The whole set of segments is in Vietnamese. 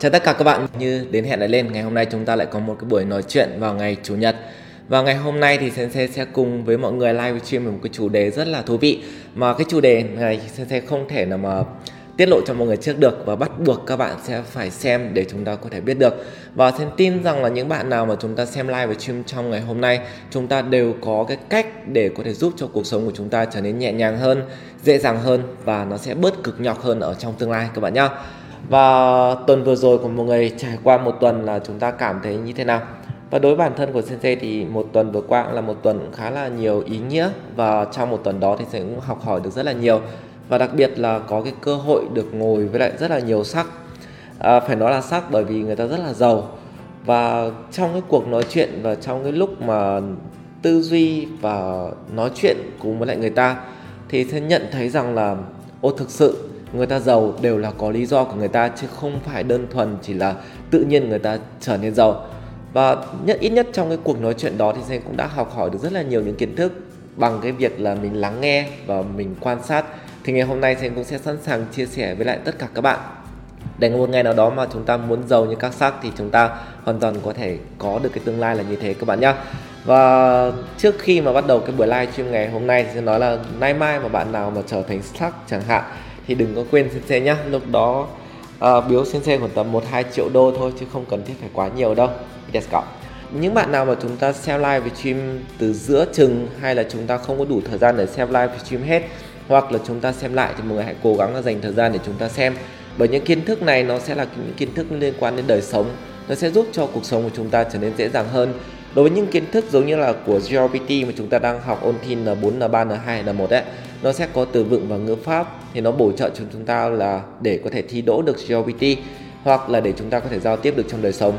Chào tất cả các bạn, như đến hẹn lại lên, ngày hôm nay chúng ta lại có một cái buổi nói chuyện vào ngày Chủ nhật. Và ngày hôm nay thì Sensei sẽ cùng với mọi người live stream về một cái chủ đề rất là thú vị. Mà cái chủ đề này Sensei không thể nào mà tiết lộ cho mọi người trước được và bắt buộc các bạn sẽ phải xem để chúng ta có thể biết được. Và xin tin rằng là những bạn nào mà chúng ta xem live và stream trong ngày hôm nay chúng ta đều có cái cách để có thể giúp cho cuộc sống của chúng ta trở nên nhẹ nhàng hơn dễ dàng hơn và nó sẽ bớt cực nhọc hơn ở trong tương lai các bạn nhé và tuần vừa rồi của một người trải qua một tuần là chúng ta cảm thấy như thế nào? Và đối với bản thân của Sensei thì một tuần vừa qua cũng là một tuần khá là nhiều ý nghĩa. Và trong một tuần đó thì sẽ cũng học hỏi được rất là nhiều. Và đặc biệt là có cái cơ hội được ngồi với lại rất là nhiều sắc. À, phải nói là sắc bởi vì người ta rất là giàu. Và trong cái cuộc nói chuyện và trong cái lúc mà tư duy và nói chuyện cùng với lại người ta thì sẽ nhận thấy rằng là ô thực sự người ta giàu đều là có lý do của người ta, chứ không phải đơn thuần chỉ là tự nhiên người ta trở nên giàu. Và nhất, ít nhất trong cái cuộc nói chuyện đó thì sen cũng đã học hỏi được rất là nhiều những kiến thức bằng cái việc là mình lắng nghe và mình quan sát. Thì ngày hôm nay sen cũng sẽ sẵn sàng chia sẻ với lại tất cả các bạn. Để một ngày nào đó mà chúng ta muốn giàu như các sắc thì chúng ta hoàn toàn có thể có được cái tương lai là như thế các bạn nhé và trước khi mà bắt đầu cái buổi live stream ngày hôm nay thì sẽ nói là nay mai mà bạn nào mà trở thành sắc chẳng hạn thì đừng có quên sensei nhá. Lúc đó uh, biếu sensei khoảng tầm 1 2 triệu đô thôi chứ không cần thiết phải quá nhiều đâu. Yes, go những bạn nào mà chúng ta xem live stream từ giữa chừng hay là chúng ta không có đủ thời gian để xem live stream hết hoặc là chúng ta xem lại thì mọi người hãy cố gắng là dành thời gian để chúng ta xem. Bởi những kiến thức này nó sẽ là những kiến thức liên quan đến đời sống. Nó sẽ giúp cho cuộc sống của chúng ta trở nên dễ dàng hơn. Đối với những kiến thức giống như là của GPT mà chúng ta đang học ôn thi N4, N3, N2, N1 ấy nó sẽ có từ vựng và ngữ pháp thì nó bổ trợ cho chúng ta là để có thể thi đỗ được GPT hoặc là để chúng ta có thể giao tiếp được trong đời sống.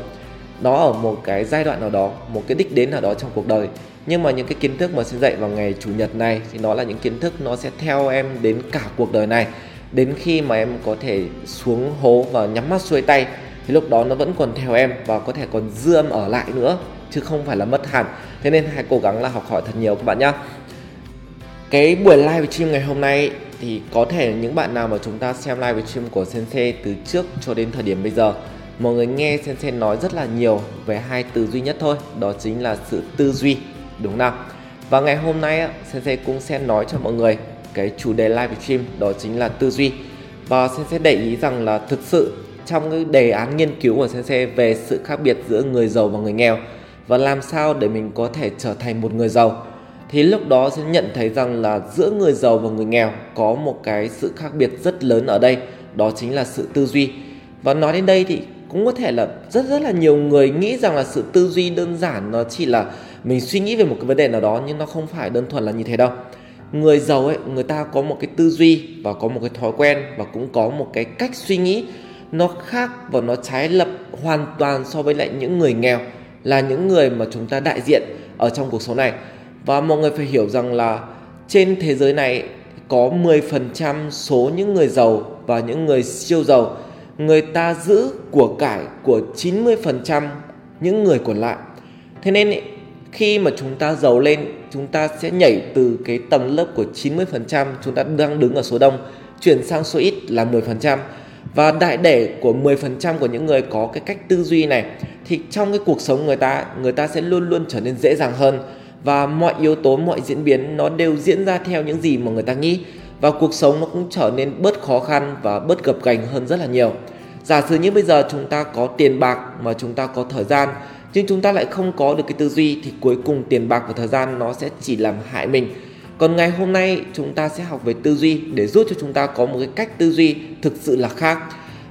Nó ở một cái giai đoạn nào đó, một cái đích đến nào đó trong cuộc đời. Nhưng mà những cái kiến thức mà sẽ dạy vào ngày chủ nhật này thì nó là những kiến thức nó sẽ theo em đến cả cuộc đời này. Đến khi mà em có thể xuống hố và nhắm mắt xuôi tay, thì lúc đó nó vẫn còn theo em và có thể còn dư âm ở lại nữa, chứ không phải là mất hẳn. Thế nên hãy cố gắng là học hỏi thật nhiều các bạn nhé cái buổi live stream ngày hôm nay thì có thể những bạn nào mà chúng ta xem live stream của Sensei từ trước cho đến thời điểm bây giờ, mọi người nghe Sensei nói rất là nhiều về hai từ duy nhất thôi, đó chính là sự tư duy, đúng nào? Và ngày hôm nay Sensei cũng sẽ nói cho mọi người cái chủ đề live stream, đó chính là tư duy. Và Sensei để ý rằng là thực sự trong cái đề án nghiên cứu của Sensei về sự khác biệt giữa người giàu và người nghèo, và làm sao để mình có thể trở thành một người giàu? Thì lúc đó sẽ nhận thấy rằng là giữa người giàu và người nghèo có một cái sự khác biệt rất lớn ở đây, đó chính là sự tư duy. Và nói đến đây thì cũng có thể là rất rất là nhiều người nghĩ rằng là sự tư duy đơn giản nó chỉ là mình suy nghĩ về một cái vấn đề nào đó, nhưng nó không phải đơn thuần là như thế đâu. Người giàu ấy, người ta có một cái tư duy và có một cái thói quen và cũng có một cái cách suy nghĩ. Nó khác và nó trái lập hoàn toàn so với lại những người nghèo, là những người mà chúng ta đại diện ở trong cuộc sống này và mọi người phải hiểu rằng là trên thế giới này có 10% số những người giàu và những người siêu giàu. Người ta giữ của cải của 90% những người còn lại. Thế nên khi mà chúng ta giàu lên, chúng ta sẽ nhảy từ cái tầng lớp của 90% chúng ta đang đứng ở số đông chuyển sang số ít là 10% và đại để của 10% của những người có cái cách tư duy này thì trong cái cuộc sống người ta người ta sẽ luôn luôn trở nên dễ dàng hơn và mọi yếu tố, mọi diễn biến nó đều diễn ra theo những gì mà người ta nghĩ. Và cuộc sống nó cũng trở nên bớt khó khăn và bớt gập gành hơn rất là nhiều. Giả sử như bây giờ chúng ta có tiền bạc mà chúng ta có thời gian, nhưng chúng ta lại không có được cái tư duy thì cuối cùng tiền bạc và thời gian nó sẽ chỉ làm hại mình. Còn ngày hôm nay chúng ta sẽ học về tư duy để giúp cho chúng ta có một cái cách tư duy thực sự là khác.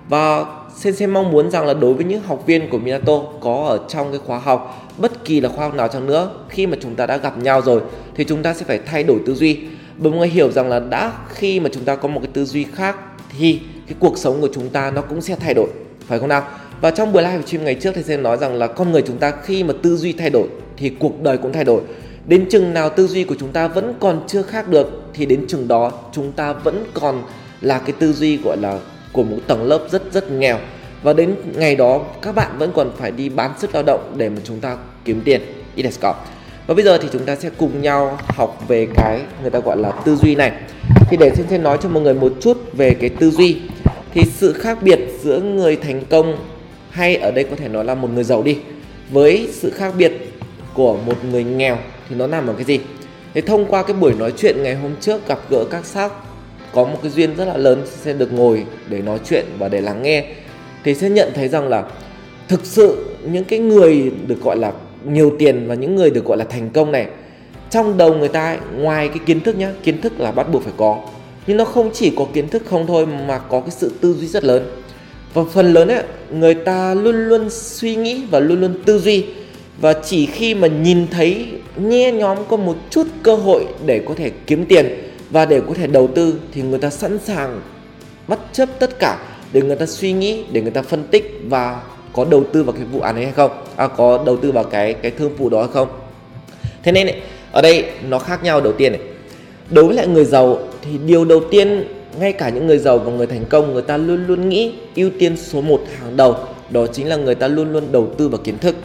Và Sensei mong muốn rằng là đối với những học viên của Minato có ở trong cái khóa học bất kỳ là khoa học nào chăng nữa, khi mà chúng ta đã gặp nhau rồi thì chúng ta sẽ phải thay đổi tư duy. Bởi mọi người hiểu rằng là đã khi mà chúng ta có một cái tư duy khác thì cái cuộc sống của chúng ta nó cũng sẽ thay đổi, phải không nào? Và trong buổi live stream ngày trước thì sẽ nói rằng là con người chúng ta khi mà tư duy thay đổi thì cuộc đời cũng thay đổi. Đến chừng nào tư duy của chúng ta vẫn còn chưa khác được thì đến chừng đó chúng ta vẫn còn là cái tư duy, gọi là, của một tầng lớp rất rất nghèo và đến ngày đó, các bạn vẫn còn phải đi bán sức lao động để mà chúng ta kiếm tiền. Idesco và bây giờ thì chúng ta sẽ cùng nhau học về cái người ta gọi là tư duy này. Thì để xin xin nói cho mọi người một chút về cái tư duy, thì sự khác biệt giữa người thành công hay ở đây có thể nói là một người giàu đi, với sự khác biệt của một người nghèo thì nó nằm ở cái gì? Thì thông qua cái buổi nói chuyện ngày hôm trước gặp gỡ các xác có một cái duyên rất là lớn sẽ được ngồi để nói chuyện và để lắng nghe thì sẽ nhận thấy rằng là thực sự những cái người được gọi là nhiều tiền và những người được gọi là thành công này trong đầu người ta ấy, ngoài cái kiến thức nhá kiến thức là bắt buộc phải có. Nhưng nó không chỉ có kiến thức không thôi mà có cái sự tư duy rất lớn. Và phần lớn ấy, người ta luôn luôn suy nghĩ và luôn luôn tư duy. Và chỉ khi mà nhìn thấy nhe nhóm có một chút cơ hội để có thể kiếm tiền và để có thể đầu tư thì người ta sẵn sàng bất chấp tất cả để người ta suy nghĩ để người ta phân tích và có đầu tư vào cái vụ án ấy hay không? À, có đầu tư vào cái cái thương vụ đó hay không? Thế nên ấy, ở đây nó khác nhau đầu tiên này. Đối với lại người giàu thì điều đầu tiên ngay cả những người giàu và người thành công người ta luôn luôn nghĩ ưu tiên số 1 hàng đầu đó chính là người ta luôn luôn đầu tư vào kiến thức.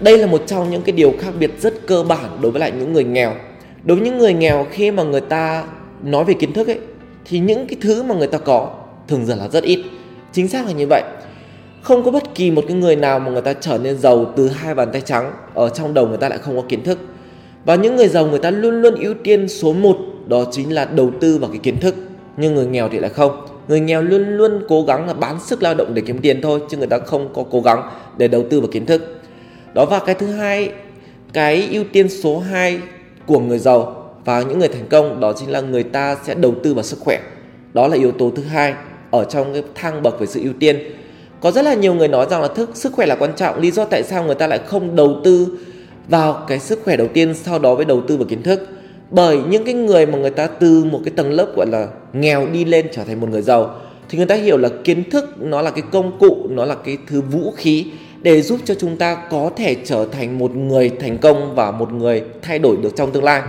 Đây là một trong những cái điều khác biệt rất cơ bản đối với lại những người nghèo. Đối với những người nghèo khi mà người ta nói về kiến thức ấy thì những cái thứ mà người ta có thường giờ là rất ít. Chính xác là như vậy. Không có bất kỳ một cái người nào mà người ta trở nên giàu từ hai bàn tay trắng, ở trong đầu người ta lại không có kiến thức. Và những người giàu người ta luôn luôn ưu tiên số 1 đó chính là đầu tư vào cái kiến thức. Nhưng người nghèo thì lại không. Người nghèo luôn luôn cố gắng là bán sức lao động để kiếm tiền thôi, chứ người ta không có cố gắng để đầu tư vào kiến thức. Đó và cái thứ hai, cái ưu tiên số 2 của người giàu và những người thành công, đó chính là người ta sẽ đầu tư vào sức khỏe. Đó là yếu tố thứ hai ở trong cái thang bậc về sự ưu tiên. Có rất là nhiều người nói rằng là thức, sức khỏe là quan trọng, lý do tại sao người ta lại không đầu tư vào cái sức khỏe đầu tiên sau đó mới đầu tư vào kiến thức. Bởi những cái người mà người ta từ một cái tầng lớp, gọi là, nghèo đi lên trở thành một người giàu, thì người ta hiểu là kiến thức nó là cái công cụ, nó là cái thứ vũ khí để giúp cho chúng ta có thể trở thành một người thành công và một người thay đổi được trong tương lai.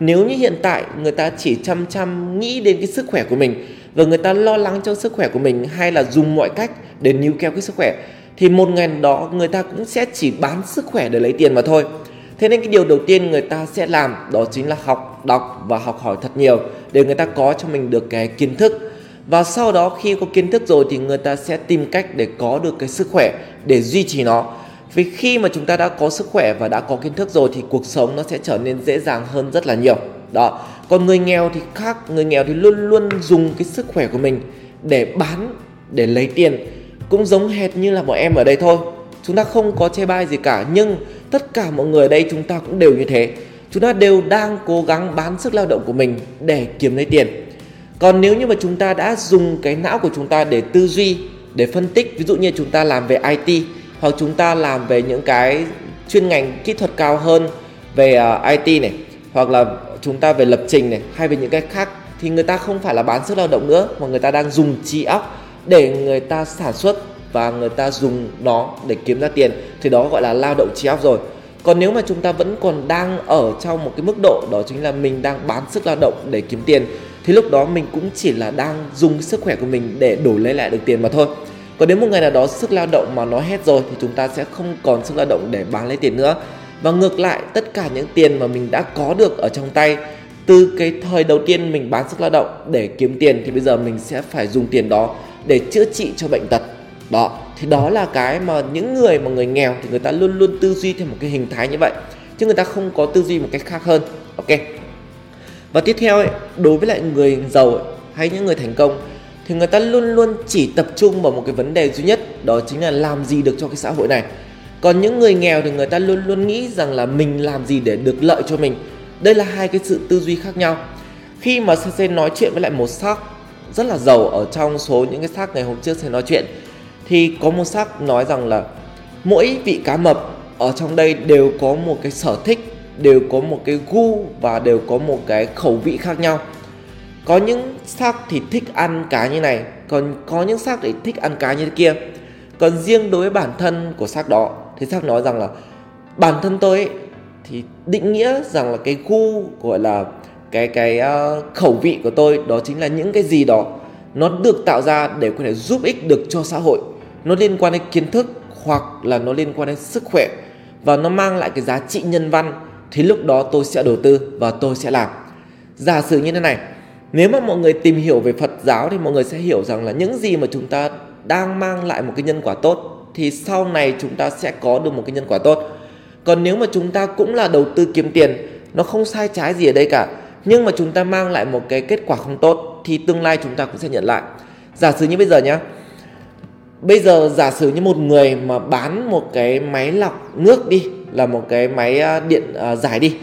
Nếu như hiện tại người ta chỉ chăm chăm nghĩ đến cái sức khỏe của mình và người ta lo lắng cho sức khỏe của mình hay là dùng mọi cách để níu kéo cái sức khỏe, thì một ngày đó người ta cũng sẽ chỉ bán sức khỏe để lấy tiền mà thôi. Thế nên cái điều đầu tiên người ta sẽ làm đó chính là học, đọc và học hỏi thật nhiều để người ta có cho mình được cái kiến thức. Và sau đó khi có kiến thức rồi thì người ta sẽ tìm cách để có được cái sức khỏe để duy trì nó. Vì khi mà chúng ta đã có sức khỏe và đã có kiến thức rồi thì cuộc sống nó sẽ trở nên dễ dàng hơn rất là nhiều. Đó còn người nghèo thì khác người nghèo thì luôn luôn dùng cái sức khỏe của mình để bán để lấy tiền. Cũng giống hệt như là bọn em ở đây thôi. Chúng ta không có chê bai gì cả nhưng tất cả mọi người ở đây chúng ta cũng đều như thế. Chúng ta đều đang cố gắng bán sức lao động của mình để kiếm lấy tiền. Còn nếu như mà chúng ta đã dùng cái não của chúng ta để tư duy để phân tích ví dụ như chúng ta làm về IT hoặc chúng ta làm về những cái chuyên ngành kỹ thuật cao hơn về à, uh, IT này hoặc là chúng ta về lập trình này, hay về những cái khác, thì người ta không phải là bán sức lao động nữa, mà người ta đang dùng trí óc để người ta sản xuất và người ta dùng nó để kiếm ra tiền. Thì đó gọi là lao động trí óc rồi. Còn nếu mà chúng ta vẫn còn đang ở trong một cái mức độ, đó chính là mình đang bán sức lao động để kiếm tiền, thì lúc đó mình cũng chỉ là đang dùng sức khỏe của mình để đổi lấy lại được tiền mà thôi. Còn đến một ngày nào đó sức lao động mà nó hết rồi, thì chúng ta sẽ không còn sức lao động để bán lấy tiền nữa và ngược lại tất cả những tiền mà mình đã có được ở trong tay từ cái thời đầu tiên mình bán sức lao động để kiếm tiền thì bây giờ mình sẽ phải dùng tiền đó để chữa trị cho bệnh tật. Đó thì đó là cái mà những người mà người nghèo thì người ta luôn luôn tư duy theo một cái hình thái như vậy chứ người ta không có tư duy một cách khác hơn. Ok. Và tiếp theo ấy, đối với lại người giàu ấy, hay những người thành công thì người ta luôn luôn chỉ tập trung vào một cái vấn đề duy nhất đó chính là làm gì được cho cái xã hội này còn những người nghèo thì người ta luôn luôn nghĩ rằng là mình làm gì để được lợi cho mình. Đây là hai cái sự tư duy khác nhau. Khi mà sensei nói chuyện với lại một xác rất là giàu ở trong số những cái xác ngày hôm trước sẽ nói chuyện, thì có một xác nói rằng là mỗi vị cá mập ở trong đây đều có một cái sở thích, đều có một cái gu và đều có một cái khẩu vị khác nhau. Có những xác thì thích ăn cá như này, còn có những xác thì thích ăn cá như thế kia. Còn riêng đối với bản thân của xác đó thì xác nói rằng là bản thân tôi ấy, thì định nghĩa rằng là cái gu gọi là cái cái uh, khẩu vị của tôi đó chính là những cái gì đó nó được tạo ra để có thể giúp ích được cho xã hội. Nó liên quan đến kiến thức hoặc là nó liên quan đến sức khỏe và nó mang lại cái giá trị nhân văn. Thì lúc đó tôi sẽ đầu tư và tôi sẽ làm. Giả sử như thế này nếu mà mọi người tìm hiểu về Phật giáo thì mọi người sẽ hiểu rằng là những gì mà chúng ta đang mang lại một cái nhân quả tốt thì sau này chúng ta sẽ có được một cái nhân quả tốt. Còn nếu mà chúng ta cũng là đầu tư kiếm tiền, nó không sai trái gì ở đây cả. Nhưng mà chúng ta mang lại một cái kết quả không tốt, thì tương lai chúng ta cũng sẽ nhận lại. Giả sử như bây giờ nhá. Bây giờ giả sử như một người mà bán một cái máy lọc nước đi, là một cái máy à, điện à, giải đi,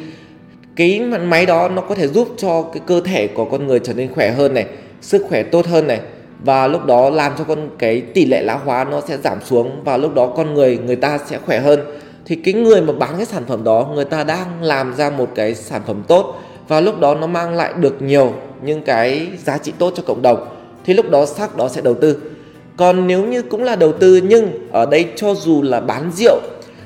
cái máy đó nó có thể giúp cho cái cơ thể của con người trở nên khỏe hơn này, sức khỏe tốt hơn này và lúc đó làm cho con cái tỷ lệ lão hóa nó sẽ giảm xuống và lúc đó con người người ta sẽ khỏe hơn. Thì cái người mà bán cái sản phẩm đó, người ta đang làm ra một cái sản phẩm tốt và lúc đó nó mang lại được nhiều những cái giá trị tốt cho cộng đồng, thì lúc đó sắc đó sẽ đầu tư. Còn nếu như cũng là đầu tư nhưng ở đây cho dù là bán rượu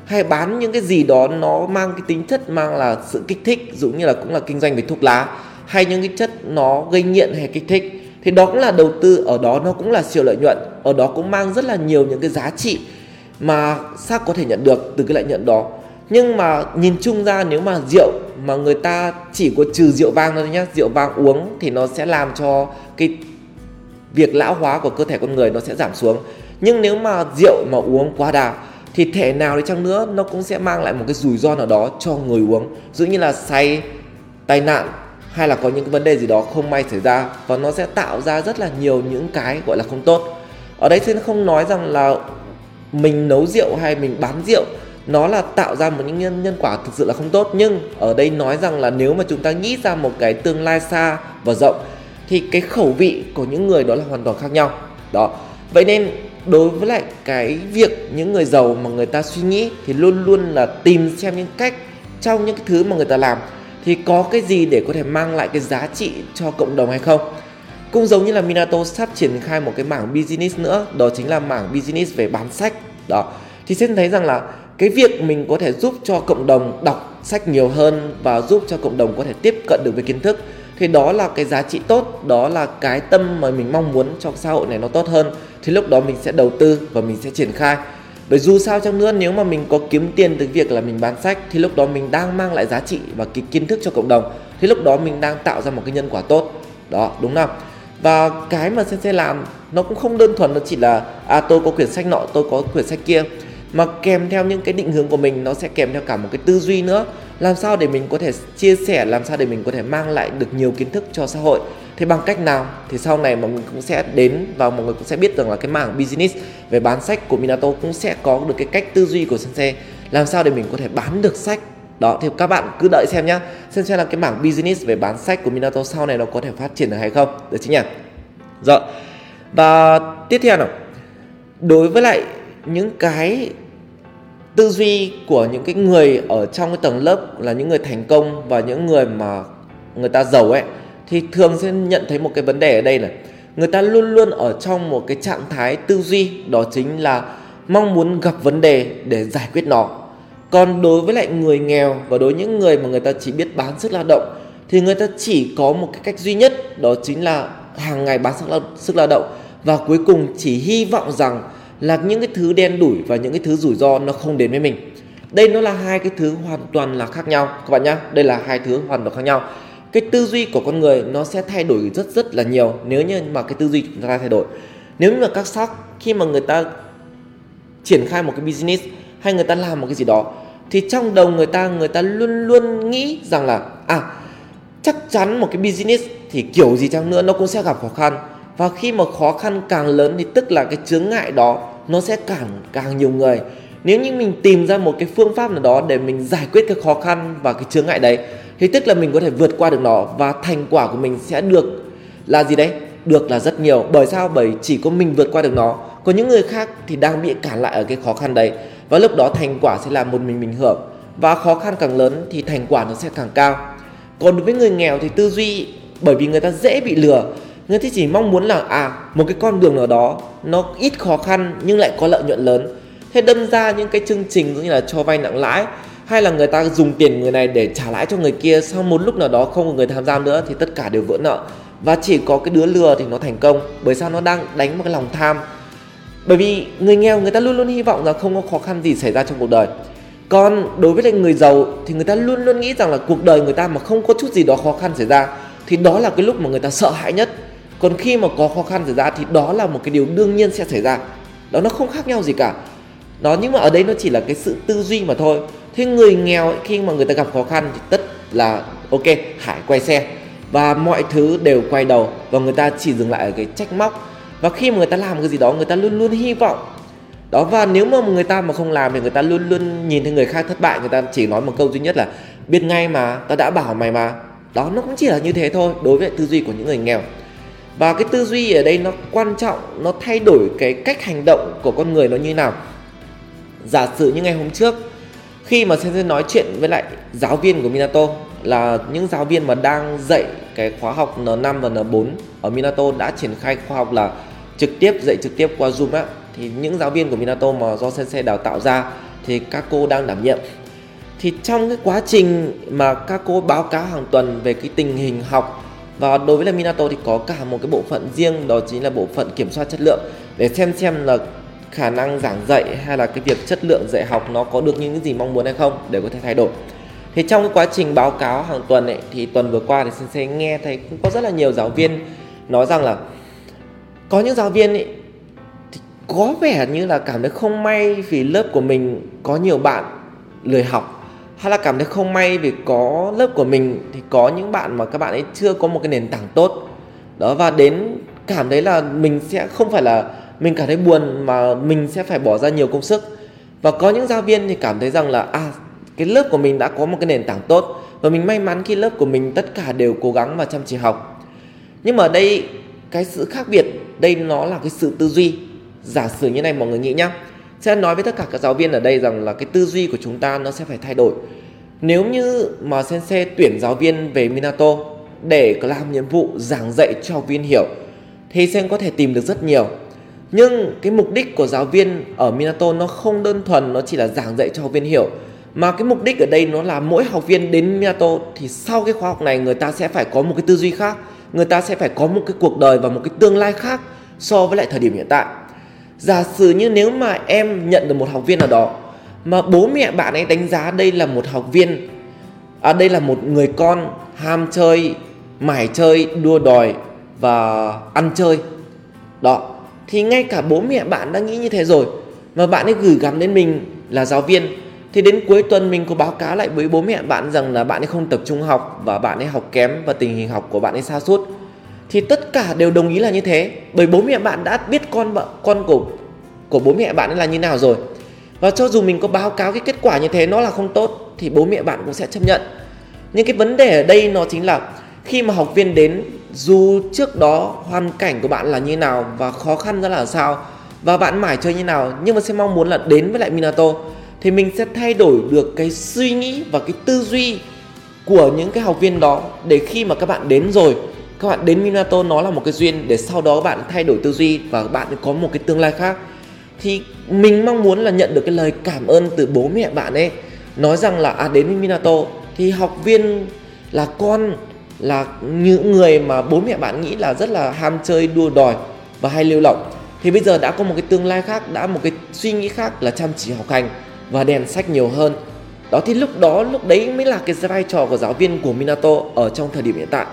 hay bán những cái gì đó, nó mang cái tính chất mang là sự kích thích, dụ như là cũng là kinh doanh về thuốc lá, hay những cái chất nó gây nghiện hay kích thích thì đó cũng là đầu tư, ở đó nó cũng là siêu lợi nhuận, ở đó cũng mang rất là nhiều những cái giá trị mà xác có thể nhận được từ cái lợi nhuận đó. Nhưng mà nhìn chung ra nếu mà rượu mà người ta chỉ có trừ rượu vang thôi nhá, rượu vang uống thì nó sẽ làm cho cái việc lão hóa của cơ thể con người nó sẽ giảm xuống. Nhưng nếu mà rượu mà uống quá đà thì thể nào đi chăng nữa nó cũng sẽ mang lại một cái rủi ro nào đó cho người uống. Dụ như là say, tai nạn hay là có những cái vấn đề gì đó không may xảy ra và nó sẽ tạo ra rất là nhiều những cái gọi là không tốt. Ở đây xin không nói rằng là mình nấu rượu hay mình bán rượu nó là tạo ra một những nhân, nhân quả thực sự là không tốt. Nhưng ở đây nói rằng là nếu mà chúng ta nghĩ ra một cái tương lai xa và rộng thì cái khẩu vị của những người đó là hoàn toàn khác nhau. Đó. Vậy nên đối với lại cái việc những người giàu mà người ta suy nghĩ thì luôn luôn là tìm xem những cách trong những cái thứ mà người ta làm thì có cái gì để có thể mang lại cái giá trị cho cộng đồng hay không? Cũng giống như là Minato sắp triển khai một cái mảng business nữa, đó chính là mảng business về bán sách. Đó. Thì sẽ thấy rằng là cái việc mình có thể giúp cho cộng đồng đọc sách nhiều hơn và giúp cho cộng đồng có thể tiếp cận được với kiến thức, thì đó là cái giá trị tốt, đó là cái tâm mà mình mong muốn cho xã hội này nó tốt hơn. Thì lúc đó mình sẽ đầu tư và mình sẽ triển khai bởi dù sao chăng nữa, nếu mà mình có kiếm tiền từ việc là mình bán sách, thì lúc đó mình đang mang lại giá trị và cái kiến thức cho cộng đồng. Thì lúc đó mình đang tạo ra một cái nhân quả tốt. Đó, đúng không? Và cái mà sensei làm, nó cũng không đơn thuần nó chỉ là à tôi có quyển sách nọ, tôi có quyển sách kia, mà kèm theo những cái định hướng của mình, nó sẽ kèm theo cả một cái tư duy nữa. Làm sao để mình có thể chia sẻ, làm sao để mình có thể mang lại được nhiều kiến thức cho xã hội? Thế bằng cách nào? Thì sau này mọi người cũng sẽ đến và mọi người cũng sẽ biết rằng là cái mảng business về bán sách của Minato cũng sẽ có được cái cách tư duy của sensei. Làm sao để mình có thể bán được sách? Đó, thì các bạn cứ đợi xem nhá. Xem xem là cái mảng business về bán sách của Minato sau này nó có thể phát triển được hay không. Được chứ nhỉ? Rồi. Và tiếp theo nào. Đối với lại những cái tư duy của những cái người ở trong cái tầng lớp là những người thành công và những người mà người ta giàu ấy thì thường sẽ nhận thấy một cái vấn đề ở đây là người ta luôn luôn ở trong một cái trạng thái tư duy đó chính là mong muốn gặp vấn đề để giải quyết nó. Còn đối với lại người nghèo và đối với những người mà người ta chỉ biết bán sức lao động thì người ta chỉ có một cái cách duy nhất đó chính là hàng ngày bán sức lao, sức lao động. Và cuối cùng chỉ hy vọng rằng là những cái thứ đen đủi và những cái thứ rủi ro nó không đến với mình. Đây nó là hai cái thứ hoàn toàn là khác nhau các bạn nhá. Đây là hai thứ hoàn toàn khác nhau cái tư duy của con người nó sẽ thay đổi rất rất là nhiều nếu như mà cái tư duy chúng ta thay đổi. Nếu như mà các sắc khi mà người ta triển khai một cái business hay người ta làm một cái gì đó, thì trong đầu người ta người ta luôn luôn nghĩ rằng là à chắc chắn một cái business thì kiểu gì chăng nữa nó cũng sẽ gặp khó khăn. Và khi mà khó khăn càng lớn thì tức là cái chướng ngại đó nó sẽ cản càng nhiều người. Nếu như mình tìm ra một cái phương pháp nào đó để mình giải quyết cái khó khăn và cái chướng ngại đấy thì tức là mình có thể vượt qua được nó và thành quả của mình sẽ được là gì đấy? Được là rất nhiều. Bởi sao? Bởi chỉ có mình vượt qua được nó. Còn những người khác thì đang bị cản lại ở cái khó khăn đấy. Và lúc đó thành quả sẽ là một mình mình hưởng. Và khó khăn càng lớn thì thành quả nó sẽ càng cao. Còn đối với người nghèo thì tư duy, bởi vì người ta dễ bị lừa. Người ta chỉ mong muốn là à một cái con đường nào đó nó ít khó khăn nhưng lại có lợi nhuận lớn. Thế đâm ra những cái chương trình như là cho vay nặng lãi hay là người ta dùng tiền người này để trả lãi cho người kia, sau một lúc nào đó không có người tham gia nữa thì tất cả đều vỡ nợ. Và chỉ có cái đứa lừa thì nó thành công, bởi sao nó đang đánh một cái lòng tham? Bởi vì người nghèo người ta luôn luôn hy vọng là không có khó khăn gì xảy ra trong cuộc đời. Còn đối với lại người giàu thì người ta luôn luôn nghĩ rằng là cuộc đời người ta mà không có chút gì đó khó khăn xảy ra, thì đó là cái lúc mà người ta sợ hãi nhất. Còn khi mà có khó khăn xảy ra thì đó là một cái điều đương nhiên sẽ xảy ra. Đó nó không khác nhau gì cả. Đó, nhưng mà ở đây nó chỉ là cái sự tư duy mà thôi thế người nghèo ấy, khi mà người ta gặp khó khăn thì tất là ok hải quay xe. Và mọi thứ đều quay đầu và người ta chỉ dừng lại ở cái trách móc. Và khi mà người ta làm cái gì đó người ta luôn luôn hy vọng. Đó và nếu mà người ta mà không làm thì người ta luôn luôn nhìn thấy người khác thất bại. Người ta chỉ nói một câu duy nhất là biết ngay mà ta đã bảo mày mà. Đó nó cũng chỉ là như thế thôi đối với tư duy của những người nghèo. Và cái tư duy ở đây nó quan trọng nó thay đổi cái cách hành động của con người nó như nào. Giả sử như ngày hôm trước khi mà sensei nói chuyện với lại giáo viên của Minato là những giáo viên mà đang dạy cái khóa học N5 và N4 ở Minato đã triển khai khóa học là trực tiếp, dạy trực tiếp qua Zoom á. Thì những giáo viên của Minato mà do sensei đào tạo ra thì các cô đang đảm nhiệm. Thì trong cái quá trình mà các cô báo cáo hàng tuần về cái tình hình học và đối với là Minato thì có cả một cái bộ phận riêng, đó chính là bộ phận kiểm soát chất lượng. Để xem xem là khả năng giảng dạy hay là cái việc chất lượng dạy học nó có được những cái gì mong muốn hay không để có thể thay đổi. Thì trong cái quá trình báo cáo hàng tuần ấy, thì tuần vừa qua thì sensei nghe thấy cũng có rất là nhiều giáo viên nói rằng là có những giáo viên ấy, thì có vẻ như là cảm thấy không may vì lớp của mình có nhiều bạn lười học, hay là cảm thấy không may vì có lớp của mình thì có những bạn mà các bạn ấy chưa có một cái nền tảng tốt. Đó, và đến cảm thấy là mình sẽ không phải là mình cảm thấy buồn mà mình sẽ phải bỏ ra nhiều công sức. Và có những giáo viên thì cảm thấy rằng là à cái lớp của mình đã có một cái nền tảng tốt và mình may mắn khi lớp của mình tất cả đều cố gắng và chăm chỉ học. Nhưng mà đây, cái sự khác biệt, đây nó là cái sự tư duy. Giả sử như này mọi người nghĩ nhá, sẽ nói với tất cả các giáo viên ở đây rằng là cái tư duy của chúng ta nó sẽ phải thay đổi. Nếu như mà sensei tuyển giáo viên về Minato để làm nhiệm vụ giảng dạy cho học viên hiểu, thì sen có thể tìm được rất nhiều nhưng cái mục đích của giáo viên ở Minato nó không đơn thuần, nó chỉ là giảng dạy cho học viên hiểu. Mà cái mục đích ở đây nó là mỗi học viên đến Minato thì sau cái khóa học này người ta sẽ phải có một cái tư duy khác, người ta sẽ phải có một cái cuộc đời và một cái tương lai khác so với lại thời điểm hiện tại. Giả sử như nếu mà em nhận được một học viên nào đó mà bố mẹ bạn ấy đánh giá đây là một học viên à đây là một người con ham chơi, mải chơi, đua đòi và ăn chơi, đó thì ngay cả bố mẹ bạn đã nghĩ như thế rồi, mà bạn ấy gửi gắm đến mình là giáo viên. Thì đến cuối tuần mình có báo cáo lại với bố mẹ bạn rằng là bạn ấy không tập trung học và bạn ấy học kém và tình hình học của bạn ấy xa suốt thì tất cả đều đồng ý là như thế, bởi bố mẹ bạn đã biết con con của của bố mẹ bạn ấy là như nào rồi. Và cho dù mình có báo cáo cái kết quả như thế, nó là không tốt, thì bố mẹ bạn cũng sẽ chấp nhận. Nhưng cái vấn đề ở đây nó chính là khi mà học viên đến dù trước đó hoàn cảnh của bạn là như nào và khó khăn ra là sao và bạn mải chơi như nào, nhưng mà sẽ mong muốn là đến với lại Minato, thì mình sẽ thay đổi được cái suy nghĩ và cái tư duy của những cái học viên đó để khi mà các bạn đến rồi, các bạn đến Minato nó là một cái duyên để sau đó bạn thay đổi tư duy và bạn có một cái tương lai khác. Thì mình mong muốn là nhận được cái lời cảm ơn từ bố mẹ bạn ấy, nói rằng là à đến với Minato thì học viên là con là những người mà bố mẹ bạn nghĩ là rất là ham chơi, đua đòi và hay lêu lỏng. Thì bây giờ đã có một cái tương lai khác, đã một cái suy nghĩ khác là chăm chỉ học hành và đèn sách nhiều hơn. Đó thì lúc đó, lúc đấy mới là cái vai trò của giáo viên của Minato ở trong thời điểm hiện tại.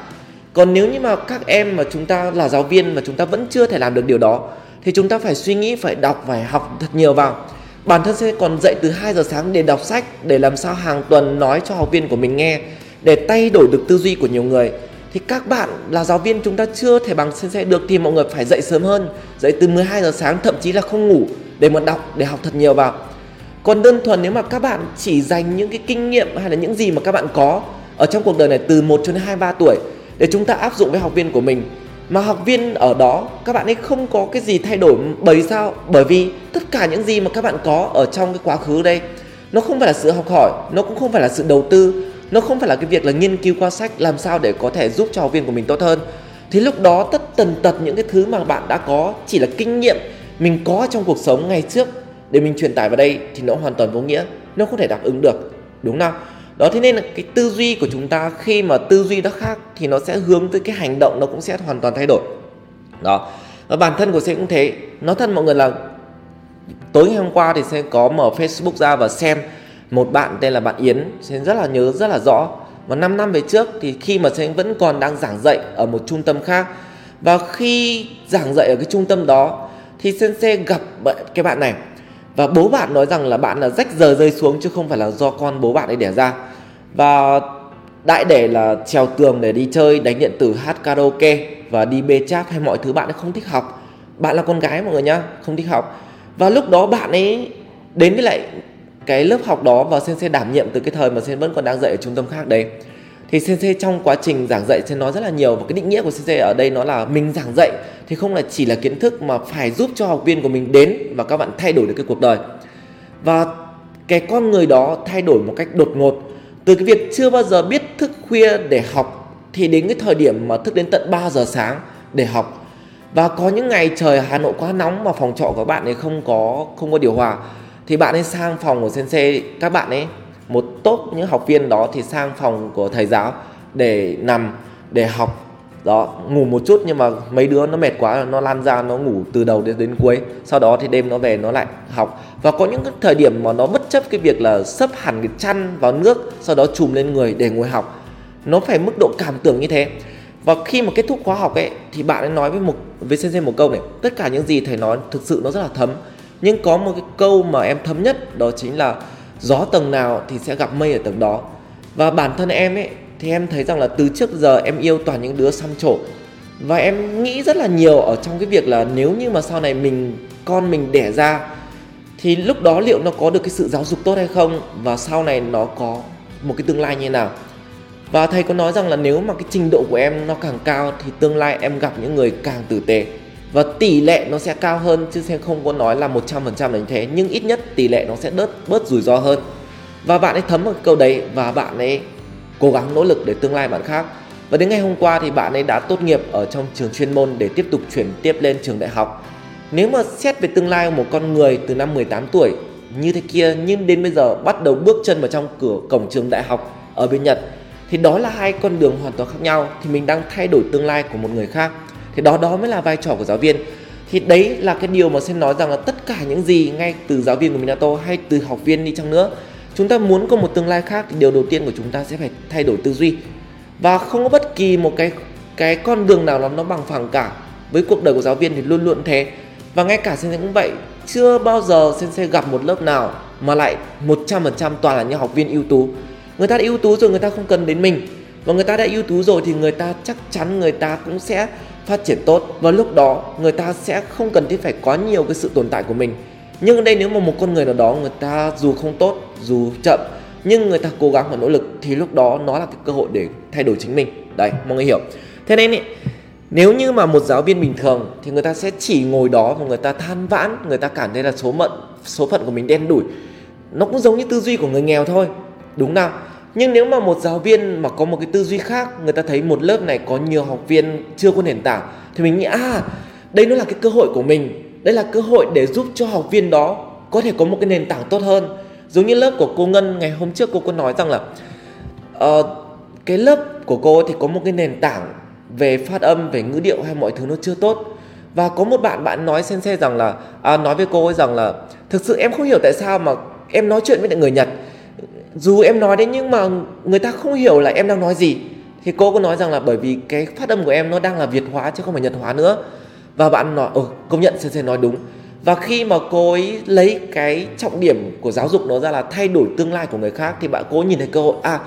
Còn nếu như mà các em mà chúng ta là giáo viên mà chúng ta vẫn chưa thể làm được điều đó, thì chúng ta phải suy nghĩ, phải đọc, phải học thật nhiều vào. Bản thân sẽ còn dậy từ 2 giờ sáng để đọc sách, để làm sao hàng tuần nói cho học viên của mình nghe để thay đổi được tư duy của nhiều người, thì các bạn là giáo viên chúng ta chưa thể bằng sensei được thì mọi người phải dậy sớm hơn, dậy từ 12 giờ sáng, thậm chí là không ngủ để mà đọc, để học thật nhiều vào. Còn đơn thuần nếu mà các bạn chỉ dành những cái kinh nghiệm hay là những gì mà các bạn có ở trong cuộc đời này từ 1 cho đến 2 3 tuổi để chúng ta áp dụng với học viên của mình, mà học viên ở đó các bạn ấy không có cái gì thay đổi bởi sao? Bởi vì tất cả những gì mà các bạn có ở trong cái quá khứ đây, nó không phải là sự học hỏi, nó cũng không phải là sự đầu tư nó không phải là cái việc là nghiên cứu qua sách làm sao để có thể giúp cho học viên của mình tốt hơn. Thì lúc đó tất tần tật những cái thứ mà bạn đã có, chỉ là kinh nghiệm mình có trong cuộc sống ngày trước để mình truyền tải vào đây thì nó hoàn toàn vô nghĩa, nó không thể đáp ứng được, đúng không đó, thế nên là cái tư duy của chúng ta khi mà tư duy nó khác thì nó sẽ hướng tới cái hành động nó cũng sẽ hoàn toàn thay đổi. Đó, và bản thân của sẽ cũng thế. Nói thật mọi người là tối ngày hôm qua thì sẽ có mở Facebook ra và xem một bạn tên là bạn Yến sen rất là nhớ, rất là rõ. Và 5 năm về trước thì khi mà sen vẫn còn đang giảng dạy ở một trung tâm khác. Và khi giảng dạy ở cái trung tâm đó, thì sensei gặp cái bạn này. Và bố bạn nói rằng là bạn là rách giờ rơi xuống chứ không phải là do con bố bạn ấy đẻ ra. Và đại để là trèo tường để đi chơi, đánh điện tử, hát karaoke và đi bê cháp hay mọi thứ bạn ấy không thích học. Bạn là con gái mọi người nhá, không thích học. Và lúc đó bạn ấy đến với lại cái lớp học đó và sensei đảm nhiệm từ cái thời mà sensei vẫn còn đang dạy ở trung tâm khác đấy. Thì sensei trong quá trình giảng dạy sẽ nói rất là nhiều, và cái định nghĩa của sensei ở đây nó là mình giảng dạy thì không là chỉ là kiến thức mà phải giúp cho học viên của mình đến và các bạn thay đổi được cái cuộc đời. Và cái con người đó thay đổi một cách đột ngột. Từ cái việc chưa bao giờ biết thức khuya để học thì đến cái thời điểm mà thức đến tận 3 giờ sáng để học. Và có những ngày trời Hà Nội quá nóng mà phòng trọ của bạn ấy không có không có điều hòa thì bạn ấy sang phòng của sensei, các bạn ấy, một tốt những học viên đó thì sang phòng của thầy giáo để nằm, để học. Đó, ngủ một chút nhưng mà mấy đứa nó mệt quá, nó lan ra, nó ngủ từ đầu đến đến cuối. Sau đó thì đêm nó về nó lại học. Và có những cái thời điểm mà nó bất chấp cái việc là sấp hẳn cái chăn vào nước, sau đó chùm lên người để ngồi học. Nó phải mức độ cảm tưởng như thế. Và khi mà kết thúc khóa học ấy, thì bạn ấy nói với một, với sensei một câu này, tất cả những gì thầy nói thực sự nó rất là thấm nhưng có một cái câu mà em thấm nhất, đó chính là gió tầng nào thì sẽ gặp mây ở tầng đó. Và bản thân em ấy, thì em thấy rằng là từ trước giờ em yêu toàn những đứa xăm trổ. Và em nghĩ rất là nhiều ở trong cái việc là nếu như mà sau này mình, con mình đẻ ra, thì lúc đó liệu nó có được cái sự giáo dục tốt hay không? Và sau này nó có một cái tương lai như thế nào? Và thầy có nói rằng là nếu mà cái trình độ của em nó càng cao, thì tương lai em gặp những người càng tử tế và tỷ lệ nó sẽ cao hơn, chứ sẽ không có nói là 100% là như thế, nhưng ít nhất tỷ lệ nó sẽ đớt, bớt rủi ro hơn. Và bạn ấy thấm vào câu đấy, và bạn ấy cố gắng nỗ lực để tương lai bạn khác. Và đến ngày hôm qua thì bạn ấy đã tốt nghiệp ở trong trường chuyên môn để tiếp tục chuyển tiếp lên trường đại học. Nếu mà xét về tương lai của một con người từ năm 18 tuổi như thế kia, nhưng đến bây giờ bắt đầu bước chân vào trong cửa cổng trường đại học ở bên Nhật, thì đó là hai con đường hoàn toàn khác nhau, thì mình đang thay đổi tương lai của một người khác thì đó đó mới là vai trò của giáo viên. Thì đấy là cái điều mà xin nói rằng là tất cả những gì ngay từ giáo viên của Minato hay từ học viên đi chăng nữa, chúng ta muốn có một tương lai khác thì điều đầu tiên của chúng ta sẽ phải thay đổi tư duy. Và không có bất kỳ một cái cái con đường nào nó nó bằng phẳng cả. Với cuộc đời của giáo viên thì luôn luôn thế. Và ngay cả sen cũng vậy, chưa bao giờ sensei gặp một lớp nào mà lại 100% toàn là những học viên ưu tú. Người ta đã ưu tú rồi, người ta không cần đến mình. Và người ta đã ưu tú rồi thì người ta chắc chắn người ta cũng sẽ phát triển tốt và lúc đó người ta sẽ không cần thiết phải có nhiều cái sự tồn tại của mình. Nhưng ở đây nếu mà một con người nào đó người ta dù không tốt dù chậm nhưng người ta cố gắng và nỗ lực thì lúc đó nó là cái cơ hội để thay đổi chính mình. Đấy mọi người hiểu. Thế nên ý, nếu như mà một giáo viên bình thường thì người ta sẽ chỉ ngồi đó và người ta than vãn người ta cảm thấy là số mận số phận của mình đen đủi. Nó cũng giống như tư duy của người nghèo thôi đúng nào? Nhưng nếu mà một giáo viên mà có một cái tư duy khác người ta thấy một lớp này có nhiều học viên chưa có nền tảng thì mình nghĩ à đây nó là cái cơ hội của mình. Đây là cơ hội để giúp cho học viên đó có thể có một cái nền tảng tốt hơn. Giống như lớp của cô ngân ngày hôm trước cô có nói rằng là uh, cái lớp của cô thì có một cái nền tảng về phát âm về ngữ điệu hay mọi thứ nó chưa tốt. Và có một bạn bạn nói sensei rằng là à, nói với cô ấy rằng là thực sự em không hiểu tại sao mà em nói chuyện với người nhật dù em nói đấy nhưng mà người ta không hiểu là em đang nói gì. Thì cô có nói rằng là bởi vì cái phát âm của em nó đang là việt hóa chứ không phải nhật hóa nữa. Và bạn nói ừ công nhận sensei nói đúng. Và khi mà cô ấy lấy cái trọng điểm của giáo dục nó ra là thay đổi tương lai của người khác thì bạn cố nhìn thấy cơ hội à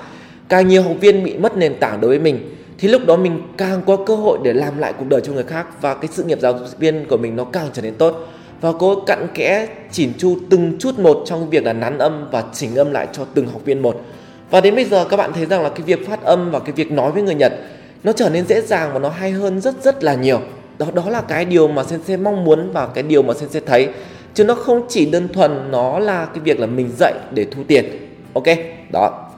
càng nhiều học viên bị mất nền tảng đối với mình, thì lúc đó mình càng có cơ hội để làm lại cuộc đời cho người khác và cái sự nghiệp giáo dục viên của mình nó càng trở nên tốt và cô cặn kẽ chỉn chu từng chút một trong việc là nắn âm và chỉnh âm lại cho từng học viên một. Và đến bây giờ các bạn thấy rằng là cái việc phát âm và cái việc nói với người Nhật nó trở nên dễ dàng và nó hay hơn rất rất là nhiều. Đó đó là cái điều mà sensei mong muốn và cái điều mà sensei thấy. Chứ nó không chỉ đơn thuần nó là cái việc là mình dạy để thu tiền. Ok đó.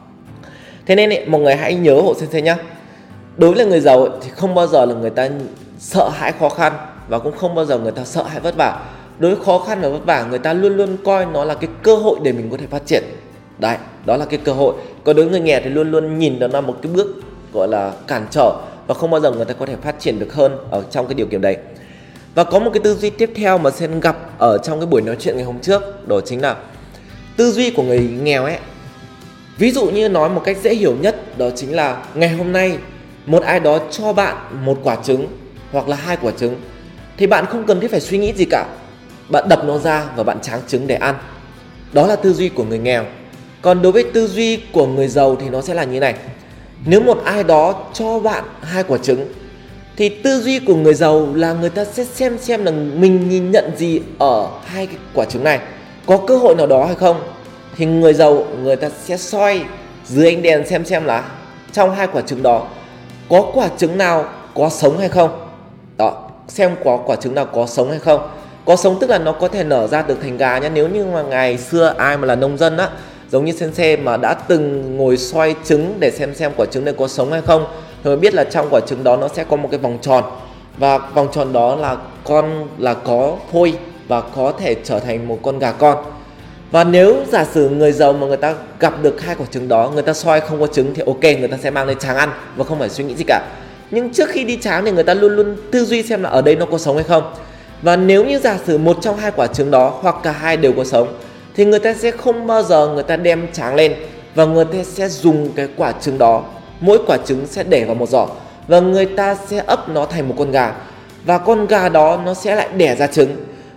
Thế nên ý, mọi người hãy nhớ hộ sensei nhá. Đối với người giàu thì không bao giờ là người ta sợ hãi khó khăn và cũng không bao giờ người ta sợ hãi vất vả đối với khó khăn và vất vả, người ta luôn luôn coi nó là cái cơ hội để mình có thể phát triển. Đấy, đó là cái cơ hội. Còn đối với người nghèo thì luôn luôn nhìn nó là một cái bước, gọi là, cản trở và không bao giờ người ta có thể phát triển được hơn ở trong cái điều kiện đấy. Và có một cái tư duy tiếp theo mà sen gặp ở trong cái buổi nói chuyện ngày hôm trước, đó chính là tư duy của người nghèo ấy. Ví dụ như nói một cách dễ hiểu nhất, đó chính là ngày hôm nay một ai đó cho bạn một quả trứng hoặc là hai quả trứng thì bạn không cần thiết phải suy nghĩ gì cả bạn đập nó ra và bạn tráng trứng để ăn. Đó là tư duy của người nghèo. Còn đối với tư duy của người giàu thì nó sẽ là như này. Nếu một ai đó cho bạn hai quả trứng, thì tư duy của người giàu là người ta sẽ xem xem là mình nhìn nhận gì ở hai cái quả trứng này. Có cơ hội nào đó hay không? Thì người giàu, người ta sẽ soi dưới ánh đèn xem xem là trong hai quả trứng đó có quả trứng nào có sống hay không. Đó, xem có quả trứng nào có sống hay không có sống tức là nó có thể nở ra được thành gà nhá. Nếu như mà ngày xưa ai mà là nông dân á, giống như sensei mà đã từng ngồi xoay trứng để xem xem quả trứng này có sống hay không, thì mới biết là trong quả trứng đó nó sẽ có một cái vòng tròn. Và vòng tròn đó là con, là có phôi và có thể trở thành một con gà con. Và nếu giả sử người giàu mà người ta gặp được hai quả trứng đó, người ta soi không có trứng thì ok, người ta sẽ mang lên tráng ăn và không phải suy nghĩ gì cả. Nhưng trước khi đi tráng thì người ta luôn luôn tư duy xem là ở đây nó có sống hay không và nếu như giả sử một trong hai quả trứng đó hoặc cả hai đều có sống, thì người ta sẽ không bao giờ người ta đem tráng lên và người ta sẽ dùng cái quả trứng đó, mỗi quả trứng sẽ để vào một giỏ và người ta sẽ ấp nó thành một con gà và con gà đó nó sẽ lại đẻ ra trứng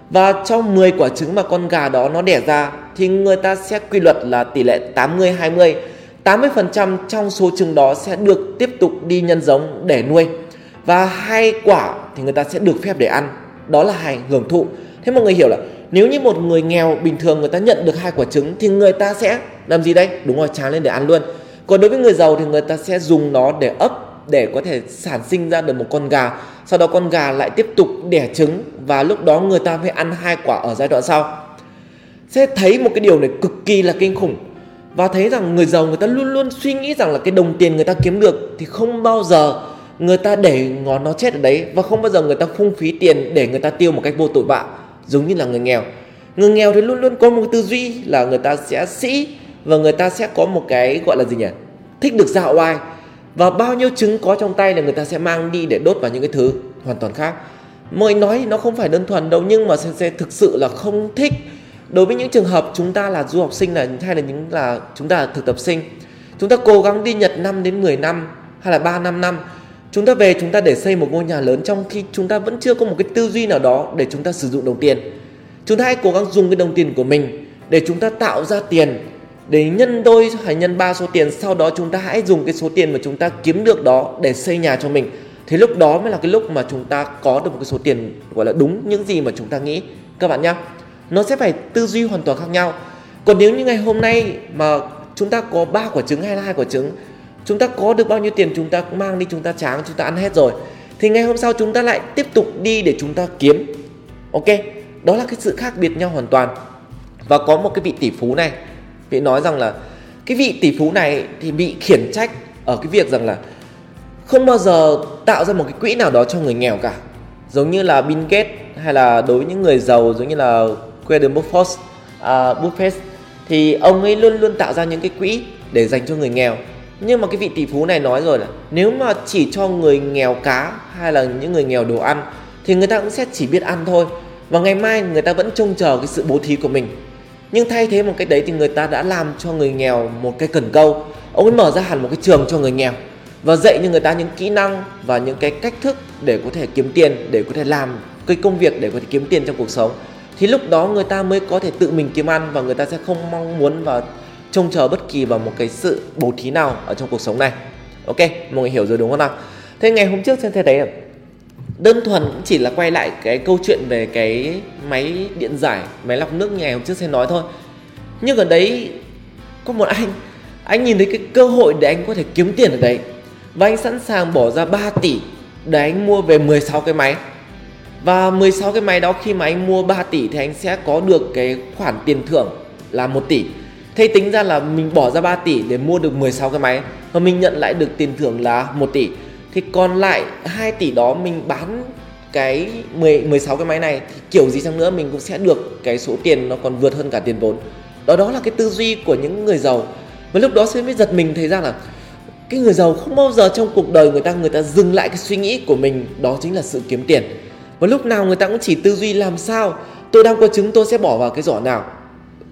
và trong 10 quả trứng mà con gà đó nó đẻ ra, thì người ta sẽ quy luật là tỷ lệ 80 20. 80% trong số trứng đó sẽ được tiếp tục đi nhân giống để nuôi. Và hai quả thì người ta sẽ được phép để ăn. Đó là hài hưởng thụ. Thế mọi người hiểu là nếu như một người nghèo bình thường người ta nhận được hai quả trứng thì người ta sẽ làm gì đây? Đúng rồi, tráng lên để ăn luôn. Còn đối với người giàu thì người ta sẽ dùng nó để ấp để có thể sản sinh ra được một con gà sau đó con gà lại tiếp tục đẻ trứng và lúc đó người ta phải ăn hai quả ở giai đoạn sau sẽ thấy một cái điều này cực kỳ là kinh khủng và thấy rằng người giàu người ta luôn luôn suy nghĩ rằng là cái đồng tiền người ta kiếm được thì không bao giờ người ta để ngón nó chết ở đấy và không bao giờ người ta phung phí tiền để người ta tiêu một cách vô tội vạ, giống như là người nghèo. Người nghèo thì luôn luôn có một tư duy là người ta sẽ sĩ và người ta sẽ có một cái gọi là gì nhỉ? Thích được dạo oai. Và bao nhiêu trứng có trong tay là người ta sẽ mang đi để đốt vào những cái thứ hoàn toàn khác. Mọi nói nó không phải đơn thuần đâu, nhưng mà sẽ thực sự là không thích. Đối với những trường hợp chúng ta là du học sinh là hay là những là chúng ta là thực tập sinh, chúng ta cố gắng đi Nhật 5 đến 10 năm, hay là 3 năm năm chúng ta về chúng ta để xây một ngôi nhà lớn trong khi chúng ta vẫn chưa có một cái tư duy nào đó để chúng ta sử dụng đồng tiền. Chúng ta hãy cố gắng dùng cái đồng tiền của mình để chúng ta tạo ra tiền. Để nhân đôi hay nhân ba số tiền, sau đó chúng ta hãy dùng cái số tiền mà chúng ta kiếm được đó để xây nhà cho mình. Thì lúc đó mới là cái lúc mà chúng ta có được một cái số tiền, gọi là, đúng những gì mà chúng ta nghĩ. Các bạn nhá, nó sẽ phải tư duy hoàn toàn khác nhau. Còn nếu như ngày hôm nay mà chúng ta có ba quả trứng hay là hai quả trứng chúng ta có được bao nhiêu tiền chúng ta mang đi chúng ta tráng chúng ta ăn hết rồi. Thì ngày hôm sau chúng ta lại tiếp tục đi để chúng ta kiếm. Ok đó là cái sự khác biệt nhau hoàn toàn. Và có một cái vị tỷ phú này. Vị nói rằng là cái vị tỷ phú này thì bị khiển trách ở cái việc rằng là không bao giờ tạo ra một cái quỹ nào đó cho người nghèo cả. Giống như là Bill Gates hay là đối với những người giàu giống như là Warren Buffett, uh, Buffett thì ông ấy luôn luôn tạo ra những cái quỹ để dành cho người nghèo nhưng mà cái vị tỷ phú này nói rồi là nếu mà chỉ cho người nghèo cá hay là những người nghèo đồ ăn, thì người ta cũng sẽ chỉ biết ăn thôi. Và ngày mai người ta vẫn trông chờ cái sự bố thí của mình. Nhưng thay thế một cái đấy thì người ta đã làm cho người nghèo một cái cần câu. Ông ấy mở ra hẳn một cái trường cho người nghèo và dạy cho người ta những kỹ năng và những cái cách thức để có thể kiếm tiền, để có thể làm cái công việc để có thể kiếm tiền trong cuộc sống. Thì lúc đó người ta mới có thể tự mình kiếm ăn và người ta sẽ không mong muốn và trông chờ bất kỳ vào một cái sự bố thí nào ở trong cuộc sống này. Ok, mọi người hiểu rồi đúng không nào? Thế ngày hôm trước trên thế đấy đơn thuần cũng chỉ là quay lại cái câu chuyện về cái máy điện giải, máy lọc nước ngày hôm trước xem nói thôi. Nhưng ở đấy, có một anh anh nhìn thấy cái cơ hội để anh có thể kiếm tiền ở đấy. Và anh sẵn sàng bỏ ra 3 tỷ để anh mua về 16 cái máy. Và 16 cái máy đó khi mà anh mua 3 tỷ thì anh sẽ có được cái khoản tiền thưởng là 1 tỷ. Thế tính ra là mình bỏ ra 3 tỷ để mua được 16 cái máy và mình nhận lại được tiền thưởng là 1 tỷ thì còn lại 2 tỷ đó mình bán cái 10 16 cái máy này, thì kiểu gì chăng nữa mình cũng sẽ được cái số tiền nó còn vượt hơn cả tiền vốn. Đó đó là cái tư duy của những người giàu. Và lúc đó sẽ mới giật mình thấy ra là cái người giàu không bao giờ trong cuộc đời người ta người ta dừng lại cái suy nghĩ của mình, đó chính là sự kiếm tiền. Và lúc nào người ta cũng chỉ tư duy làm sao, tôi đang có trứng, tôi sẽ bỏ vào cái giỏ nào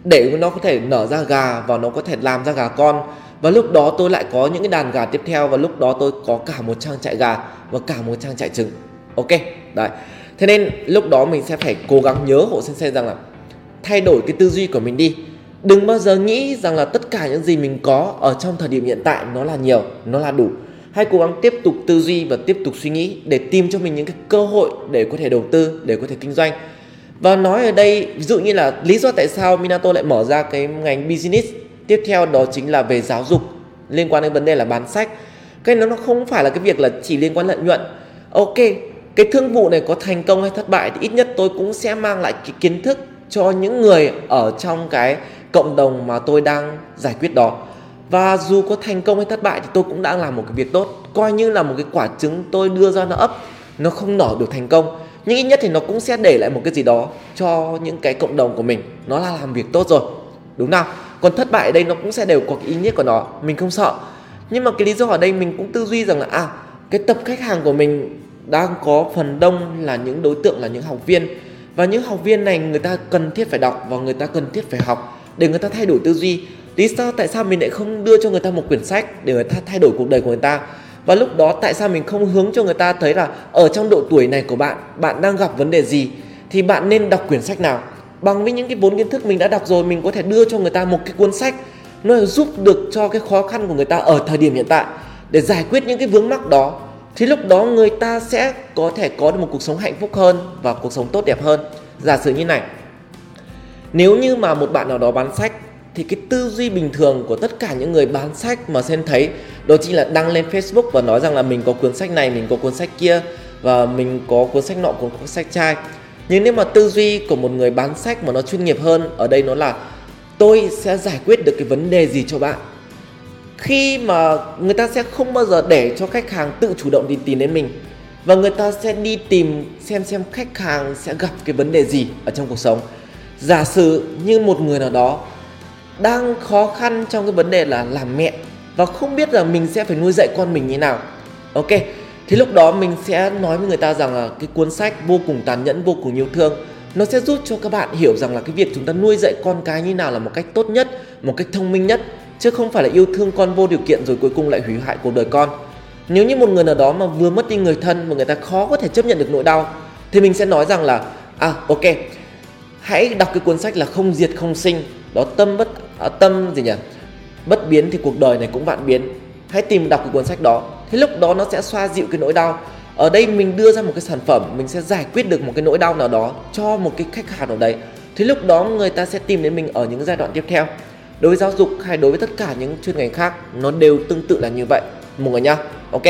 để nó có thể nở ra gà và nó có thể làm ra gà con. Và lúc đó tôi lại có những cái đàn gà tiếp theo và lúc đó tôi có cả một trang trại gà và cả một trang trại trứng. Ok, đấy. Thế nên lúc đó mình sẽ phải cố gắng nhớ hộ sensei rằng là thay đổi cái tư duy của mình đi. Đừng bao giờ nghĩ rằng là tất cả những gì mình có ở trong thời điểm hiện tại nó là nhiều, nó là đủ. Hãy cố gắng tiếp tục tư duy và tiếp tục suy nghĩ để tìm cho mình những cái cơ hội để có thể đầu tư, để có thể kinh doanh và nói ở đây, ví dụ như là lý do tại sao Minato lại mở ra cái ngành business tiếp theo đó chính là về giáo dục, liên quan đến vấn đề là bán sách. Cái nó nó không phải là cái việc là chỉ liên quan lợi nhuận. Ok, cái thương vụ này có thành công hay thất bại thì ít nhất tôi cũng sẽ mang lại cái kiến thức cho những người ở trong cái cộng đồng mà tôi đang giải quyết đó. Và dù có thành công hay thất bại thì tôi cũng đang làm một cái việc tốt. Coi như là một cái quả trứng tôi đưa ra nó ấp, nó không nở được thành công nhưng ít nhất thì nó cũng sẽ để lại một cái gì đó cho những cái cộng đồng của mình. Nó là làm việc tốt rồi. Đúng nào? Còn thất bại ở đây nó cũng sẽ đều có cái ý nghĩa của nó. Mình không sợ. Nhưng mà cái lý do ở đây mình cũng tư duy rằng là à cái tập khách hàng của mình đang có phần đông là những đối tượng, là những học viên. Và những học viên này người ta cần thiết phải đọc và người ta cần thiết phải học để người ta thay đổi tư duy. Lý do tại sao mình lại không đưa cho người ta một quyển sách để người ta thay đổi cuộc đời của người ta? Và lúc đó tại sao mình không hướng cho người ta thấy là ở trong độ tuổi này của bạn bạn đang gặp vấn đề gì? Thì bạn nên đọc quyển sách nào? Bằng với những cái vốn kiến thức mình đã đọc rồi, mình có thể đưa cho người ta một cái cuốn sách nó giúp được cho cái khó khăn của người ta ở thời điểm hiện tại để giải quyết những cái vướng mắc đó. Thì lúc đó người ta sẽ có thể có được một cuộc sống hạnh phúc hơn và cuộc sống tốt đẹp hơn. Giả sử như này, nếu như mà một bạn nào đó bán sách thì cái tư duy bình thường của tất cả những người bán sách mà sen thấy đó chính là đăng lên Facebook và nói rằng là mình có cuốn sách này, mình có cuốn sách kia và mình có cuốn sách nọ, cuốn sách trai. Nhưng nếu mà tư duy của một người bán sách mà nó chuyên nghiệp hơn ở đây nó là tôi sẽ giải quyết được cái vấn đề gì cho bạn. Khi mà người ta sẽ không bao giờ để cho khách hàng tự chủ động đi tìm đến mình và người ta sẽ đi tìm xem xem khách hàng sẽ gặp cái vấn đề gì ở trong cuộc sống. Giả sử như một người nào đó đang khó khăn trong cái vấn đề là làm mẹ và không biết là mình sẽ phải nuôi dạy con mình như nào. Ok, thì lúc đó mình sẽ nói với người ta rằng là cái cuốn sách vô cùng tàn nhẫn, vô cùng yêu thương, nó sẽ giúp cho các bạn hiểu rằng là cái việc chúng ta nuôi dạy con cái như nào là một cách tốt nhất, một cách thông minh nhất, chứ không phải là yêu thương con vô điều kiện rồi cuối cùng lại hủy hại cuộc đời con. Nếu như một người nào đó mà vừa mất đi người thân và người ta khó có thể chấp nhận được nỗi đau, thì mình sẽ nói rằng là à ok, hãy đọc cái cuốn sách là không diệt không sinh, đó tâm bất à, tâm gì nhỉ? Bất biến thì cuộc đời này cũng vạn biến. Hãy tìm đọc cái cuốn sách đó. Thế lúc đó nó sẽ xoa dịu cái nỗi đau. Ở đây mình đưa ra một cái sản phẩm mình sẽ giải quyết được một cái nỗi đau nào đó cho một cái khách hàng nào đấy. Thế lúc đó người ta sẽ tìm đến mình ở những giai đoạn tiếp theo. Đối với giáo dục hay đối với tất cả những chuyên ngành khác nó đều tương tự là như vậy. Mọi người nhá. Ok.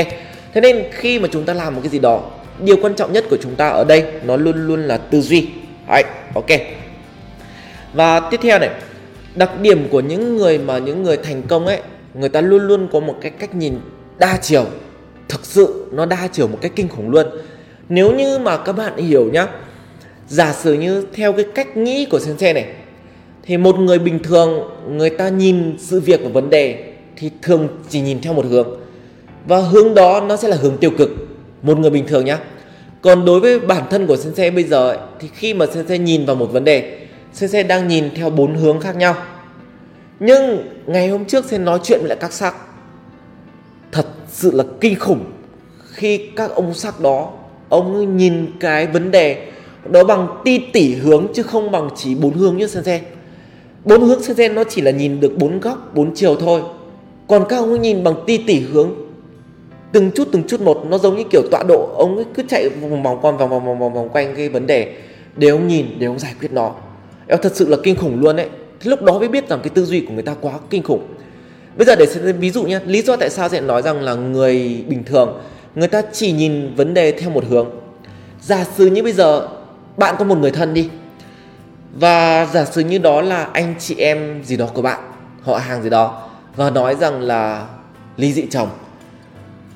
Thế nên khi mà chúng ta làm một cái gì đó điều quan trọng nhất của chúng ta ở đây nó luôn luôn là tư duy. Đấy, ok. Và tiếp theo này đặc điểm của những người mà những người thành công ấy người ta luôn luôn có một cái cách nhìn đa chiều. Thực sự nó đa chiều một cách kinh khủng luôn. Nếu như mà các bạn hiểu nhá giả sử như theo cái cách nghĩ của sensei này thì một người bình thường người ta nhìn sự việc và vấn đề thì thường chỉ nhìn theo một hướng. Và hướng đó nó sẽ là hướng tiêu cực một người bình thường nhá. Còn đối với bản thân của sensei bây giờ ấy, thì khi mà sensei nhìn vào một vấn đề sensei đang nhìn theo bốn hướng khác nhau. Nhưng ngày hôm trước sẽ nói chuyện với lại các sắc thật sự là kinh khủng. Khi các ông sắc đó, ông nhìn cái vấn đề đó bằng ti tỉ hướng chứ không bằng chỉ bốn hướng như sensei bốn hướng sensei nó chỉ là nhìn được bốn góc, bốn chiều thôi. Còn các ông nhìn bằng ti tỉ hướng. Từng chút từng chút một, nó giống như kiểu tọa độ. Ông ấy cứ chạy vòng vòng vòng vòng vòng vòng vòng quanh cái vấn đề. Để ông nhìn, để ông giải quyết nó em thật sự là kinh khủng luôn đấy thì lúc đó mới biết rằng cái tư duy của người ta quá kinh khủng. Bây giờ để xem ví dụ nhé lý do tại sao sẽ nói rằng là người bình thường, người ta chỉ nhìn vấn đề theo một hướng. Giả sử như bây giờ, bạn có một người thân đi, và giả sử như đó là anh chị em gì đó của bạn, họ hàng gì đó, và nói rằng là ly dị chồng.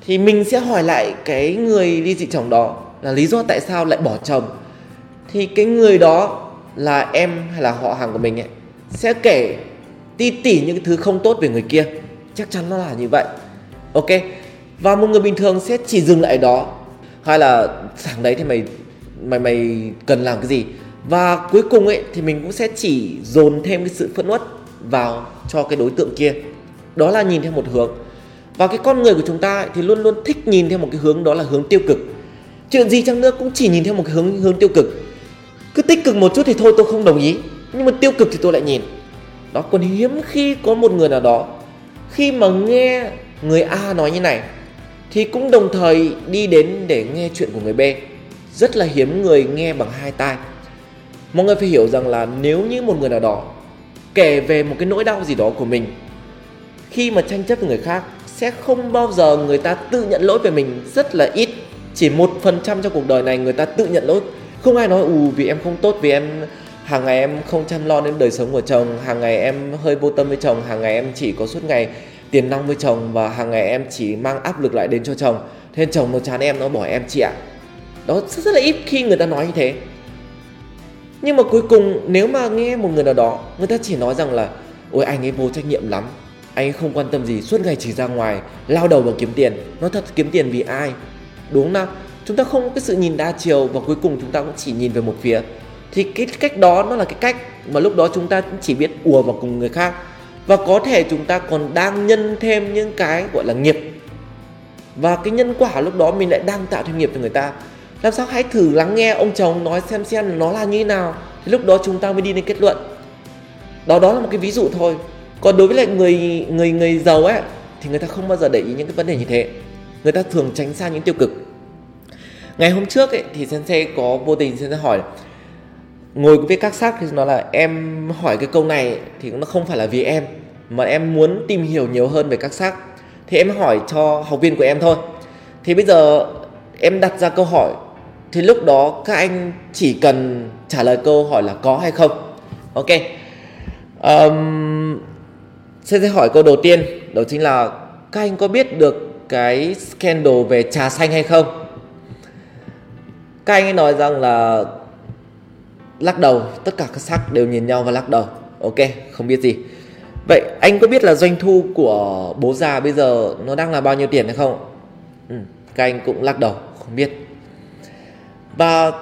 Thì mình sẽ hỏi lại cái người ly dị chồng đó là lý do tại sao lại bỏ chồng. Thì cái người đó là em hay là họ hàng của mình ấy sẽ kể ti tỉ những thứ không tốt về người kia. Chắc chắn nó là như vậy. Ok? Và một người bình thường sẽ chỉ dừng lại đó. Hay là sáng đấy thì mày mày mày cần làm cái gì? Và cuối cùng ấy thì mình cũng sẽ chỉ dồn thêm cái sự phẫn uất vào cho cái đối tượng kia. Đó là nhìn theo một hướng. Và cái con người của chúng ta ấy, thì luôn luôn thích nhìn theo một cái hướng đó là hướng tiêu cực. Chuyện gì chăng nữa cũng chỉ nhìn theo một cái hướng hướng tiêu cực cứ tích cực một chút thì thôi, tôi không đồng ý. Nhưng mà tiêu cực thì tôi lại nhìn. Đó, còn hiếm khi có một người nào đó, khi mà nghe người A nói như này, thì cũng đồng thời đi đến để nghe chuyện của người B. Rất là hiếm người nghe bằng hai tai. Mọi người phải hiểu rằng là nếu như một người nào đó kể về một cái nỗi đau gì đó của mình, khi mà tranh chấp với người khác, sẽ không bao giờ người ta tự nhận lỗi về mình, rất là ít. Chỉ một phần trăm trong cuộc đời này người ta tự nhận lỗi không ai nói ù vì em không tốt vì em hàng ngày em không chăm lo đến đời sống của chồng hàng ngày em hơi vô tâm với chồng hàng ngày em chỉ có suốt ngày tiền nong với chồng và hàng ngày em chỉ mang áp lực lại đến cho chồng. Thế nên chồng nó chán em nó bỏ em chị ạ. Đó rất, rất là ít khi người ta nói như thế. Nhưng mà cuối cùng nếu mà nghe một người nào đó người ta chỉ nói rằng là ôi anh ấy vô trách nhiệm lắm anh ấy không quan tâm gì suốt ngày chỉ ra ngoài lao đầu vào kiếm tiền. Nó thật kiếm tiền vì ai? Đúng không nào? Chúng ta không có cái sự nhìn đa chiều và cuối cùng chúng ta cũng chỉ nhìn về một phía. Thì cái cách đó nó là cái cách mà lúc đó chúng ta cũng chỉ biết ùa vào cùng người khác. Và có thể chúng ta còn đang nhân thêm những cái gọi là nghiệp. Và cái nhân quả lúc đó mình lại đang tạo thêm nghiệp cho người ta. Làm sao hãy thử lắng nghe ông chồng nói xem xem nó là như thế nào. Thì lúc đó chúng ta mới đi đến kết luận. Đó đó là một cái ví dụ thôi. Còn đối với lại người người người giàu ấy, thì người ta không bao giờ để ý những cái vấn đề như thế. Người ta thường tránh xa những tiêu cực ngày hôm trước ấy, thì sensei có vô tình sensei hỏi ngồi với các sắc thì nó là em hỏi cái câu này thì nó không phải là vì em mà em muốn tìm hiểu nhiều hơn về các sắc thì em hỏi cho học viên của em thôi. Thì bây giờ em đặt ra câu hỏi thì lúc đó các anh chỉ cần trả lời câu hỏi là có hay không? Ok. Um, sẽ hỏi câu đầu tiên đó chính là các anh có biết được cái scandal về trà xanh hay không? Các anh ấy nói rằng là lắc đầu tất cả các sắc đều nhìn nhau và lắc đầu. Ok không biết gì. Vậy anh có biết là doanh thu của bố già bây giờ nó đang là bao nhiêu tiền hay không? Ừ, các anh cũng lắc đầu không biết. Và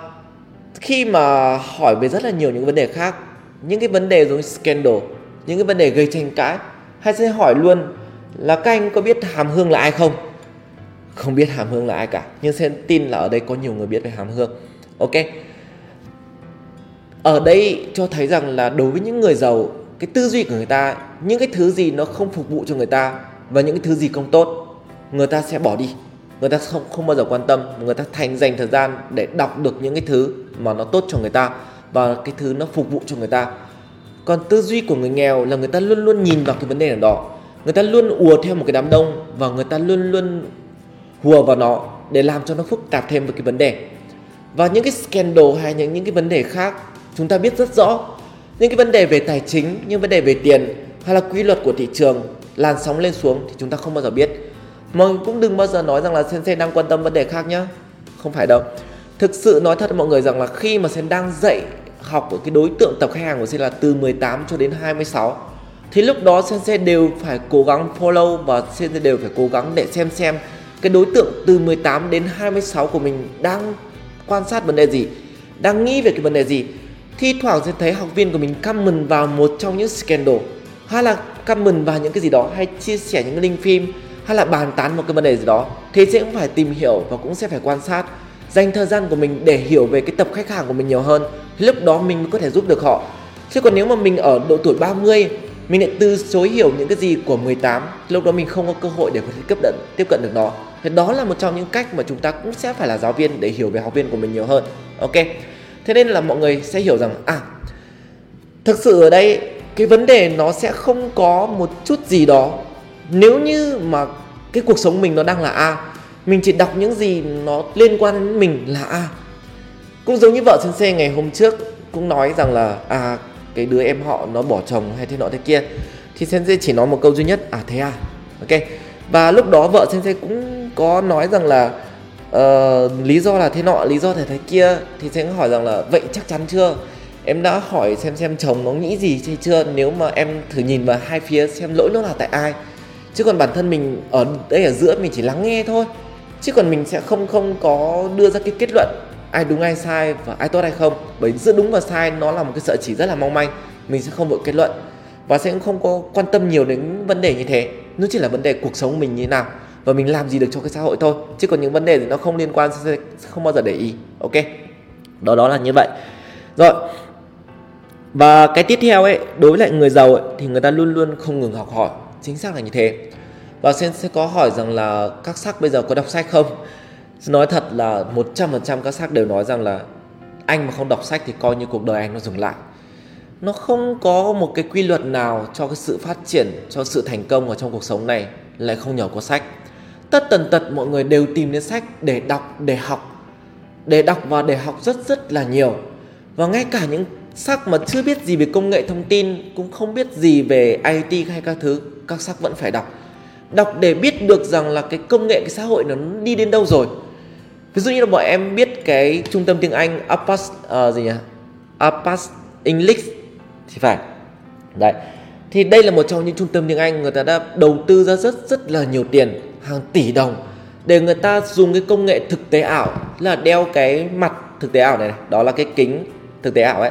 khi mà hỏi về rất là nhiều những vấn đề khác những cái vấn đề giống scandal những cái vấn đề gây tranh cãi hay sẽ hỏi luôn là các anh có biết hàm hương là ai không? Không biết hàm hương là ai cả. Nhưng sẽ tin là ở đây có nhiều người biết về hàm hương. Ok. Ở đây cho thấy rằng là đối với những người giàu, cái tư duy của người ta, những cái thứ gì nó không phục vụ cho người ta và những cái thứ gì không tốt, người ta sẽ bỏ đi. Người ta không không bao giờ quan tâm. Người ta thành dành thời gian để đọc được những cái thứ mà nó tốt cho người ta và cái thứ nó phục vụ cho người ta. Còn tư duy của người nghèo là người ta luôn luôn nhìn vào cái vấn đề nào đó. Người ta luôn ùa theo một cái đám đông và người ta luôn luôn hùa vào nó để làm cho nó phức tạp thêm về cái vấn đề. Và những cái scandal hay những những cái vấn đề khác, chúng ta biết rất rõ, những cái vấn đề về tài chính, những vấn đề về tiền hay là quy luật của thị trường làn sóng lên xuống thì chúng ta không bao giờ biết. Mọi người cũng đừng bao giờ nói rằng là sensei đang quan tâm vấn đề khác nhá. Không phải đâu. Thực sự nói thật mọi người rằng là khi mà sen đang dạy học của cái đối tượng tập khách hàng của sen là từ 18 cho đến 26 thì lúc đó sensei đều phải cố gắng follow và sensei đều phải cố gắng để xem xem cái đối tượng từ 18 đến 26 của mình đang quan sát vấn đề gì, đang nghĩ về cái vấn đề gì, thi thoảng sẽ thấy học viên của mình comment vào một trong những scandal, hay là comment vào những cái gì đó, hay chia sẻ những cái link phim, hay là bàn tán một cái vấn đề gì đó, thì sẽ cũng phải tìm hiểu và cũng sẽ phải quan sát, dành thời gian của mình để hiểu về cái tập khách hàng của mình nhiều hơn lúc đó mình mới có thể giúp được họ. Chứ còn nếu mà mình ở độ tuổi 30 mình lại từ chối hiểu những cái gì của 18 lúc đó mình không có cơ hội để có thể tiếp cận tiếp cận được nó thì đó là một trong những cách mà chúng ta cũng sẽ phải là giáo viên để hiểu về học viên của mình nhiều hơn. Ok. Thế nên là mọi người sẽ hiểu rằng à thực sự ở đây, cái vấn đề nó sẽ không có một chút gì đó. Nếu như mà cái cuộc sống mình nó đang là a, mình chỉ đọc những gì nó liên quan đến mình là a. Cũng giống như vợ sensei ngày hôm trước cũng nói rằng là à cái đứa em họ nó bỏ chồng hay thế nọ thế kia. Thì sensei chỉ nói một câu duy nhất à thế à. Ok. Và lúc đó vợ sensei cũng có nói rằng là uh, lý do là thế nọ lý do thế thế kia thì sẽ hỏi rằng là vậy chắc chắn chưa? Em đã hỏi xem xem chồng nó nghĩ gì hay chưa? Nếu mà em thử nhìn vào hai phía xem lỗi nó là tại ai. Chứ còn bản thân mình ở đây ở giữa mình chỉ lắng nghe thôi. Chứ còn mình sẽ không không có đưa ra cái kết luận ai đúng ai sai và ai tốt hay không. Bởi giữa đúng và sai nó là một cái sợi chỉ rất là mong manh mình sẽ không vội kết luận. Và sẽ không có quan tâm nhiều đến vấn đề như thế. Nó chỉ là vấn đề cuộc sống mình như thế nào và mình làm gì được cho cái xã hội thôi chứ còn những vấn đề thì nó không liên quan sẽ không bao giờ để ý ok? Đó đó là như vậy. Rồi và cái tiếp theo ấy đối với lại người giàu ấy, thì người ta luôn luôn không ngừng học hỏi. Chính xác là như thế. Và sen sẽ có hỏi rằng là các sắc bây giờ có đọc sách không? Nói thật là 100% các sắc đều nói rằng là anh mà không đọc sách thì coi như cuộc đời anh nó dừng lại. Nó không có một cái quy luật nào cho cái sự phát triển cho sự thành công ở trong cuộc sống này lại không nhờ có sách tất tần tật mọi người đều tìm đến sách để đọc để học. Để đọc và để học rất rất là nhiều. Và ngay cả những sắc mà chưa biết gì về công nghệ thông tin cũng không biết gì về IT hay các thứ các sắc vẫn phải đọc. Đọc để biết được rằng là cái công nghệ cái xã hội nó đi đến đâu rồi. Ví dụ như là bọn em biết cái trung tâm tiếng Anh Apas uh, ờ, gì nhỉ? Apas English thì phải. Đấy. Thì đây là một trong những trung tâm tiếng Anh người ta đã đầu tư ra rất rất là nhiều tiền hàng tỷ đồng để người ta dùng cái công nghệ thực tế ảo là đeo cái mặt thực tế ảo này, này đó là cái kính thực tế ảo ấy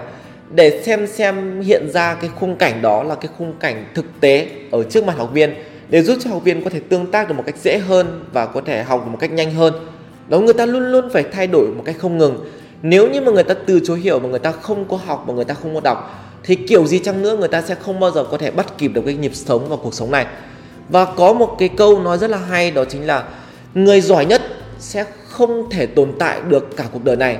để xem xem hiện ra cái khung cảnh đó là cái khung cảnh thực tế ở trước mặt học viên để giúp cho học viên có thể tương tác được một cách dễ hơn và có thể học được một cách nhanh hơn. Đó người ta luôn luôn phải thay đổi một cách không ngừng. Nếu như mà người ta từ chối hiểu mà người ta không có học mà người ta không có đọc thì kiểu gì chăng nữa người ta sẽ không bao giờ có thể bắt kịp được cái nhịp sống và cuộc sống này và có một cái câu nói rất là hay, đó chính là người giỏi nhất sẽ không thể tồn tại được cả cuộc đời này.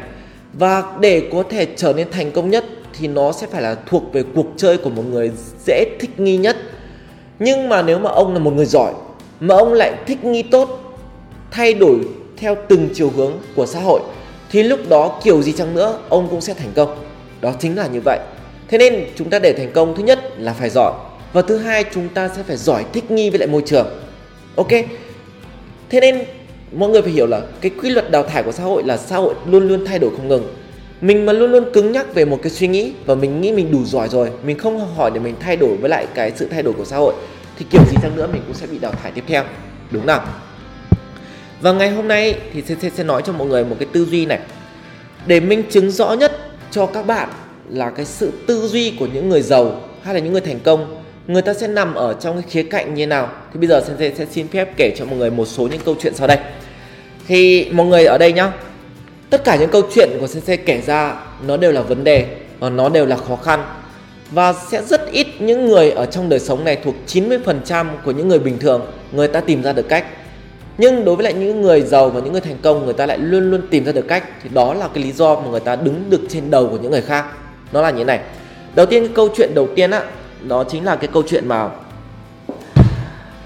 Và để có thể trở nên thành công nhất thì nó sẽ phải là thuộc về cuộc chơi của một người dễ thích nghi nhất. Nhưng mà nếu mà ông là một người giỏi, mà ông lại thích nghi tốt, thay đổi theo từng chiều hướng của xã hội, thì lúc đó kiểu gì chăng nữa ông cũng sẽ thành công. Đó chính là như vậy. Thế nên chúng ta để thành công, thứ nhất là phải giỏi và thứ hai chúng ta sẽ phải giỏi thích nghi với lại môi trường. Ok? Thế nên mọi người phải hiểu là cái quy luật đào thải của xã hội là xã hội luôn luôn thay đổi không ngừng. Mình mà luôn luôn cứng nhắc về một cái suy nghĩ và mình nghĩ mình đủ giỏi rồi mình không hỏi để mình thay đổi với lại cái sự thay đổi của xã hội thì kiểu gì chăng nữa mình cũng sẽ bị đào thải tiếp theo. Đúng nào? Và ngày hôm nay thì sẽ, sẽ, sẽ nói cho mọi người một cái tư duy này. Để minh chứng rõ nhất cho các bạn là cái sự tư duy của những người giàu hay là những người thành công người ta sẽ nằm ở trong cái khía cạnh như nào? Thì bây giờ sensei sẽ xin phép kể cho mọi người một số những câu chuyện sau đây. Thì mọi người ở đây nhá. Tất cả những câu chuyện của sensei kể ra, nó đều là vấn đề và nó đều là khó khăn. Và sẽ rất ít những người ở trong đời sống này thuộc 90% của những người bình thường, người ta tìm ra được cách. Nhưng đối với lại những người giàu và những người thành công, người ta lại luôn luôn tìm ra được cách. Thì đó là cái lý do mà người ta đứng được trên đầu của những người khác. Nó là như thế này. Đầu tiên cái câu chuyện đầu tiên á đó chính là cái câu chuyện mà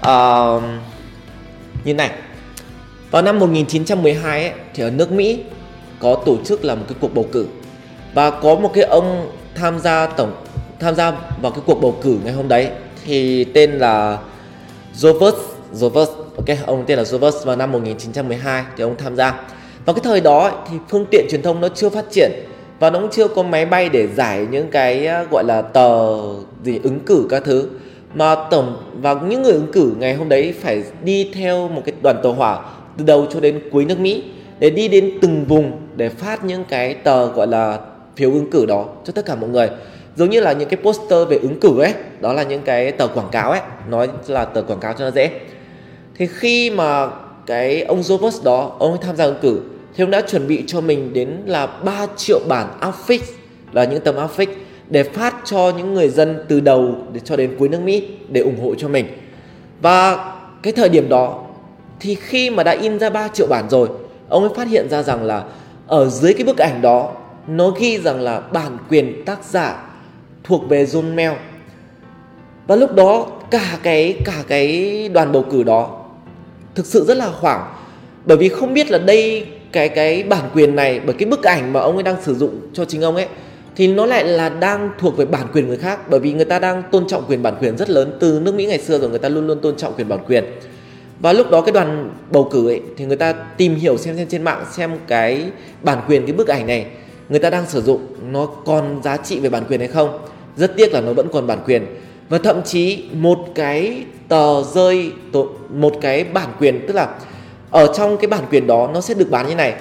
uh, như này. Vào năm 1912 ấy, thì ở nước Mỹ có tổ chức là một cái cuộc bầu cử. Và có một cái ông tham gia tổng tham gia vào cái cuộc bầu cử ngày hôm đấy thì tên là Jovers Jovers ok ông tên là Jovers vào năm 1912 thì ông tham gia. Vào cái thời đó thì phương tiện truyền thông nó chưa phát triển và nó cũng chưa có máy bay để giải những cái à, gọi là tờ gì, ứng cử các thứ. Mà tổng, và những người ứng cử ngày hôm đấy phải đi theo một cái đoàn tàu hỏa từ đầu cho đến cuối nước Mỹ, để đi đến từng vùng để phát những cái tờ, gọi là, phiếu ứng cử đó cho tất cả mọi người. Giống như là những cái poster về ứng cử ấy, đó là những cái tờ quảng cáo ấy, nói là tờ quảng cáo cho nó dễ. Thì khi mà cái ông Jobs đó, ông ấy tham gia ứng cử thì ông đã chuẩn bị cho mình đến là 3 triệu bản affix, là những tấm affix để phát cho những người dân từ đầu để cho đến cuối nước Mỹ để ủng hộ cho mình. Và cái thời điểm đó thì khi mà đã in ra 3 triệu bản rồi, ông ấy phát hiện ra rằng là ở dưới cái bức ảnh đó, nó ghi rằng là bản quyền tác giả thuộc về John Mel và lúc đó, cả cái cả cái đoàn bầu cử đó thực sự rất là hoảng, bởi vì không biết là đây cái cái bản quyền này, bởi cái bức ảnh mà ông ấy đang sử dụng cho chính ông ấy, thì nó lại là đang thuộc về bản quyền người khác. Bởi vì người ta đang tôn trọng quyền bản quyền rất lớn. Từ nước Mỹ ngày xưa rồi, người ta luôn luôn tôn trọng quyền bản quyền. Và lúc đó cái đoàn bầu cử ấy, thì người ta tìm hiểu xem xem trên mạng, xem cái bản quyền, cái bức ảnh này, người ta đang sử dụng, nó còn giá trị về bản quyền hay không? Rất tiếc là nó vẫn còn bản quyền. Và thậm chí một cái tờ rơi một cái bản quyền, tức là ở trong cái bản quyền đó nó sẽ được bán như này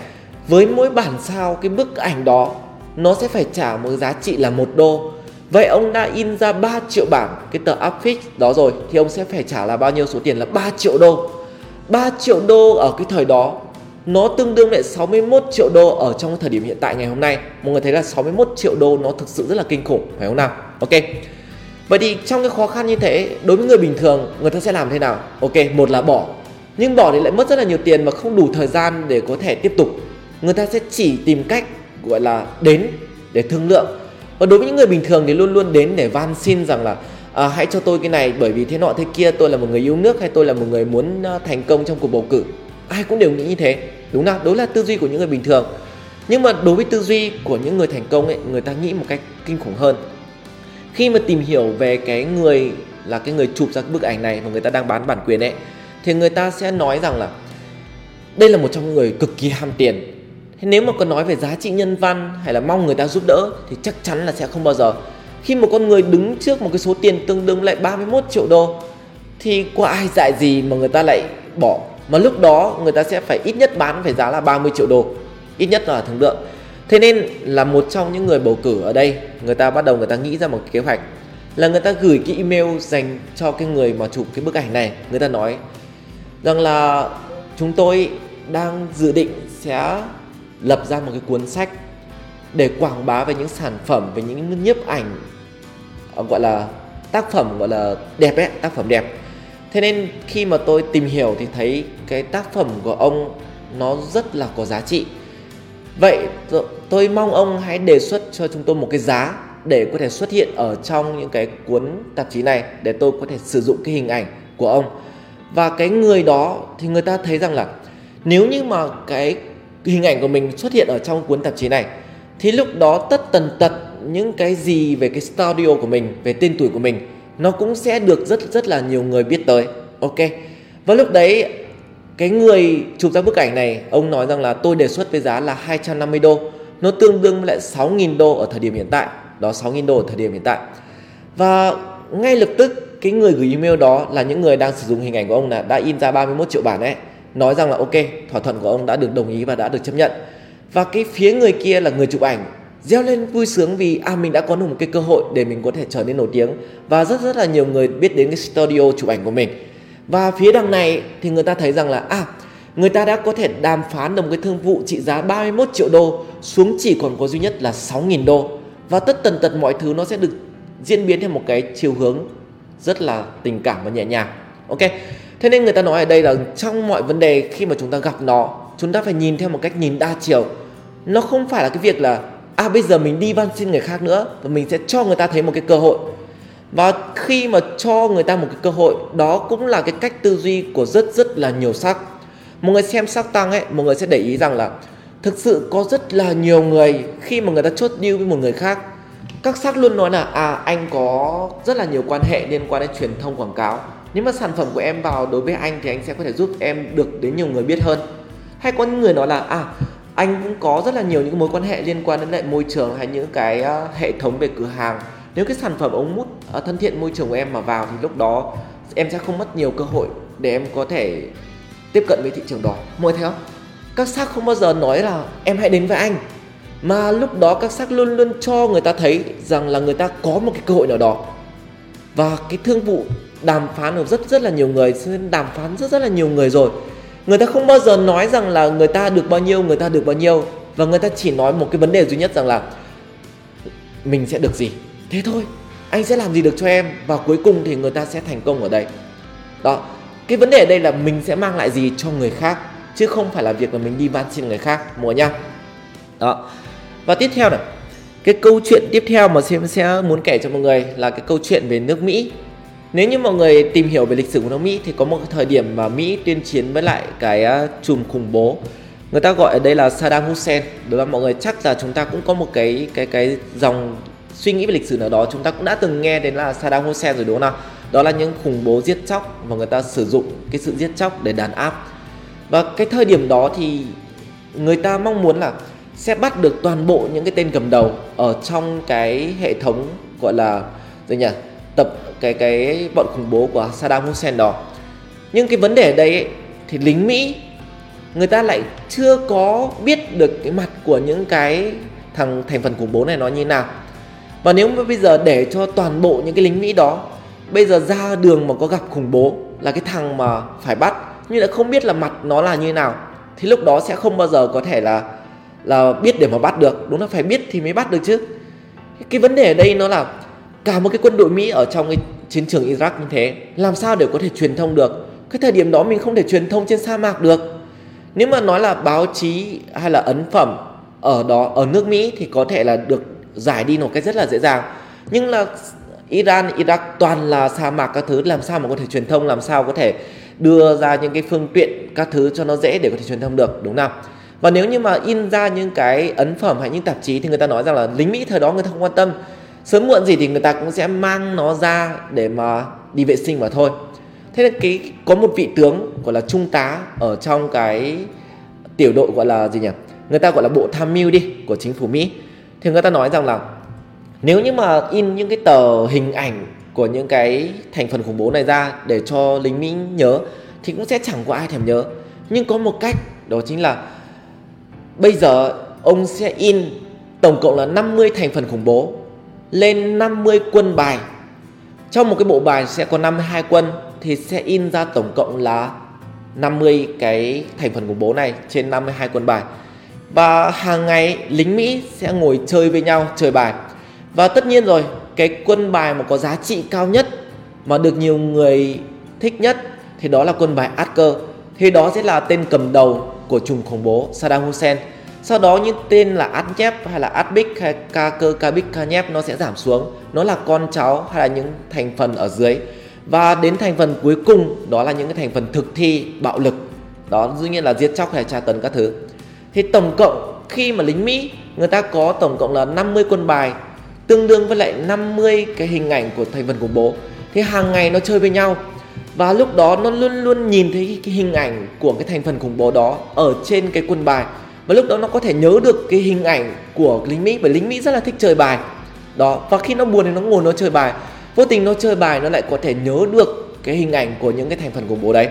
với mỗi bản sao cái bức ảnh đó nó sẽ phải trả một giá trị là một đô Vậy ông đã in ra 3 triệu bản cái tờ affix đó rồi thì ông sẽ phải trả là bao nhiêu số tiền là 3 triệu đô 3 triệu đô ở cái thời đó nó tương đương lại 61 triệu đô ở trong thời điểm hiện tại ngày hôm nay. Mọi người thấy là 61 triệu đô nó thực sự rất là kinh khủng, phải không nào? Ok. Vậy thì trong cái khó khăn như thế, đối với người bình thường, người ta sẽ làm thế nào? Ok, một là bỏ. Nhưng bỏ thì lại mất rất là nhiều tiền và không đủ thời gian để có thể tiếp tục. Người ta sẽ chỉ tìm cách gọi là đến để thương lượng. Và đối với những người bình thường thì luôn luôn đến để van xin rằng là à, hãy cho tôi cái này bởi vì thế nọ thế kia tôi là một người yêu nước hay tôi là một người muốn thành công trong cuộc bầu cử ai cũng đều nghĩ như thế đúng không đó là tư duy của những người bình thường nhưng mà đối với tư duy của những người thành công ấy người ta nghĩ một cách kinh khủng hơn khi mà tìm hiểu về cái người là cái người chụp ra cái bức ảnh này mà người ta đang bán bản quyền ấy thì người ta sẽ nói rằng là đây là một trong người cực kỳ ham tiền. Thế nếu mà có nói về giá trị nhân văn hay là mong người ta giúp đỡ thì chắc chắn là sẽ không bao giờ. Khi một con người đứng trước một cái số tiền tương đương lại 31 triệu đô thì có ai dạy gì mà người ta lại bỏ? Mà lúc đó người ta sẽ phải ít nhất bán phải giá là 30 triệu đô, ít nhất là thương lượng. Thế nên là một trong những người bầu cử ở đây, người ta bắt đầu người ta nghĩ ra một kế hoạch là người ta gửi cái email dành cho cái người mà chụp cái bức ảnh này. Người ta nói rằng là chúng tôi đang dự định sẽ lập ra một cái cuốn sách để quảng bá về những sản phẩm, về những nhiếp ảnh ờ, gọi là tác phẩm, gọi là đẹp ấy, tác phẩm đẹp. Thế nên khi mà tôi tìm hiểu thì thấy cái tác phẩm của ông nó rất là có giá trị. Vậy tôi mong ông hãy đề xuất cho chúng tôi một cái giá để có thể xuất hiện ở trong những cái cuốn tạp chí này, để tôi có thể sử dụng cái hình ảnh của ông và cái người đó thì người ta thấy rằng là nếu như mà cái hình ảnh của mình xuất hiện ở trong cuốn tạp chí này, thì lúc đó tất tần tật những cái gì về cái studio của mình, về tên tuổi của mình, nó cũng sẽ được rất rất là nhiều người biết tới. Ok. Và lúc đấy, cái người chụp ra bức ảnh này, ông nói rằng là tôi đề xuất với giá là 250 đô, nó tương đương với lại 6.000 đô ở thời điểm hiện tại. Đó 6.000 đô ở thời điểm hiện tại. Và ngay lập tức cái người gửi email đó là những người đang sử dụng hình ảnh của ông là đã in ra 31 triệu bản ấy. Nói rằng là ok, thỏa thuận của ông đã được đồng ý và đã được chấp nhận. Và cái phía người kia là người chụp ảnh, reo lên vui sướng vì à mình đã có được một cái cơ hội để mình có thể trở nên nổi tiếng. Và rất rất là nhiều người biết đến cái studio chụp ảnh của mình. Và phía đằng này thì người ta thấy rằng là à người ta đã có thể đàm phán được một cái thương vụ trị giá 31 triệu đô xuống chỉ còn có duy nhất là 6.000 đô. Và tất tần tật mọi thứ nó sẽ được diễn biến theo một cái chiều hướng rất là tình cảm và nhẹ nhàng. Ok? Thế nên người ta nói ở đây là trong mọi vấn đề khi mà chúng ta gặp nó, chúng ta phải nhìn theo một cách nhìn đa chiều. Nó không phải là cái việc là à bây giờ mình đi van xin người khác nữa và mình sẽ cho người ta thấy một cái cơ hội. Và khi mà cho người ta một cái cơ hội, đó cũng là cái cách tư duy của rất rất là nhiều sắc một người xem sắc tăng ấy, một người sẽ để ý rằng là thực sự có rất là nhiều người khi mà người ta chốt deal với một người khác các sắc luôn nói là à anh có rất là nhiều quan hệ liên quan đến truyền thông quảng cáo. Nếu mà sản phẩm của em vào đối với anh thì anh sẽ có thể giúp em được đến nhiều người biết hơn. Hay có những người nói là à anh cũng có rất là nhiều những mối quan hệ liên quan đến lại môi trường hay những cái uh, hệ thống về cửa hàng. Nếu cái sản phẩm ống mút uh, à, thân thiện môi trường của em mà vào thì lúc đó em sẽ không mất nhiều cơ hội để em có thể tiếp cận với thị trường đó. Mọi thấy không? Các sắc không bao giờ nói là em hãy đến với anh mà lúc đó các sắc luôn luôn cho người ta thấy rằng là người ta có một cái cơ hội nào đó. Và cái thương vụ đàm phán được rất rất là nhiều người đàm phán rất rất là nhiều người rồi. Người ta không bao giờ nói rằng là người ta được bao nhiêu, người ta được bao nhiêu. Và người ta chỉ nói một cái vấn đề duy nhất rằng là mình sẽ được gì. Thế thôi, anh sẽ làm gì được cho em? Và cuối cùng thì người ta sẽ thành công ở đây. Đó, cái vấn đề ở đây là mình sẽ mang lại gì cho người khác, chứ không phải là việc là mình đi van xin người khác. Mua nha đó và tiếp theo này, cái câu chuyện tiếp theo mà xem sẽ muốn kể cho mọi người là cái câu chuyện về nước Mỹ. Nếu như mọi người tìm hiểu về lịch sử của nước Mỹ thì có một thời điểm mà Mỹ tuyên chiến với lại cái à, chùm khủng bố. Người ta gọi ở đây là Saddam Hussein. Đối với mọi người chắc là chúng ta cũng có một cái cái cái dòng suy nghĩ về lịch sử nào đó. Chúng ta cũng đã từng nghe đến là Saddam Hussein rồi, đúng không nào? Đó là những khủng bố giết chóc và người ta sử dụng cái sự giết chóc để đàn áp. Và cái thời điểm đó thì người ta mong muốn là sẽ bắt được toàn bộ những cái tên cầm đầu ở trong cái hệ thống gọi là gì nhỉ? Tập cái cái bọn khủng bố của Saddam Hussein đó. Nhưng cái vấn đề ở đây ấy, thì lính Mỹ người ta lại chưa có biết được cái mặt của những cái thằng thành phần khủng bố này nó như nào. Và nếu mà bây giờ để cho toàn bộ những cái lính Mỹ đó bây giờ ra đường mà có gặp khủng bố là cái thằng mà phải bắt nhưng lại không biết là mặt nó là như nào thì lúc đó sẽ không bao giờ có thể là là biết để mà bắt được. Đúng là phải biết thì mới bắt được chứ. Cái vấn đề ở đây nó là cả một cái quân đội Mỹ ở trong cái chiến trường Iraq như thế làm sao để có thể truyền thông được? Cái thời điểm đó mình không thể truyền thông trên sa mạc được. Nếu mà nói là báo chí hay là ấn phẩm ở đó ở nước Mỹ thì có thể là được giải đi một cách rất là dễ dàng. Nhưng là Iran, Iraq toàn là sa mạc các thứ làm sao mà có thể truyền thông? Làm sao có thể đưa ra những cái phương tiện các thứ cho nó dễ để có thể truyền thông được? Đúng không? Và nếu như mà in ra những cái ấn phẩm hay những tạp chí thì người ta nói rằng là lính Mỹ thời đó người ta không quan tâm. Sớm muộn gì thì người ta cũng sẽ mang nó ra để mà đi vệ sinh mà thôi. Thế nên cái, có một vị tướng gọi là trung tá ở trong cái tiểu đội gọi là gì nhỉ? Người ta gọi là bộ tham mưu đi, của chính phủ mỹ. Thì người ta nói rằng là nếu như mà in những cái tờ hình ảnh của những cái thành phần khủng bố này ra để cho lính mỹ nhớ thì cũng sẽ chẳng có ai thèm nhớ. Nhưng có một cách, đó chính là bây giờ, ông sẽ in tổng cộng là 50 thành phần khủng bố lên 50 quân bài. Trong một cái bộ bài sẽ có 52 quân thì sẽ in ra tổng cộng là 50 cái thành phần khủng bố này trên 52 quân bài. Và hàng ngày, lính Mỹ sẽ ngồi chơi với nhau, chơi bài. Và tất nhiên rồi, cái quân bài mà có giá trị cao nhất, mà được nhiều người thích nhất, thì đó là quân bài Asker thì đó sẽ là tên cầm đầu của chùm khủng bố Saddam Hussein. Sau đó những tên là adnep hay là Adbik hay Kaker Kabik Kanyep nó sẽ giảm xuống. Nó là con cháu hay là những thành phần ở dưới. Và đến thành phần cuối cùng, đó là những cái thành phần thực thi bạo lực. Đó, dĩ nhiên là giết chóc hay tra tấn các thứ. Thì tổng cộng, khi mà lính Mỹ, người ta có tổng cộng là 50 quân bài, tương đương với lại 50 cái hình ảnh của thành phần khủng bố. Thì hàng ngày nó chơi với nhau và lúc đó nó luôn luôn nhìn thấy cái hình ảnh của cái thành phần khủng bố đó ở trên cái quân bài. Và lúc đó nó có thể nhớ được cái hình ảnh của lính Mỹ, bởi lính Mỹ rất là thích chơi bài. Đó, và khi nó buồn thì nó ngồi nó chơi bài. Vô tình nó chơi bài, nó lại có thể nhớ được cái hình ảnh của những cái thành phần khủng bố đấy.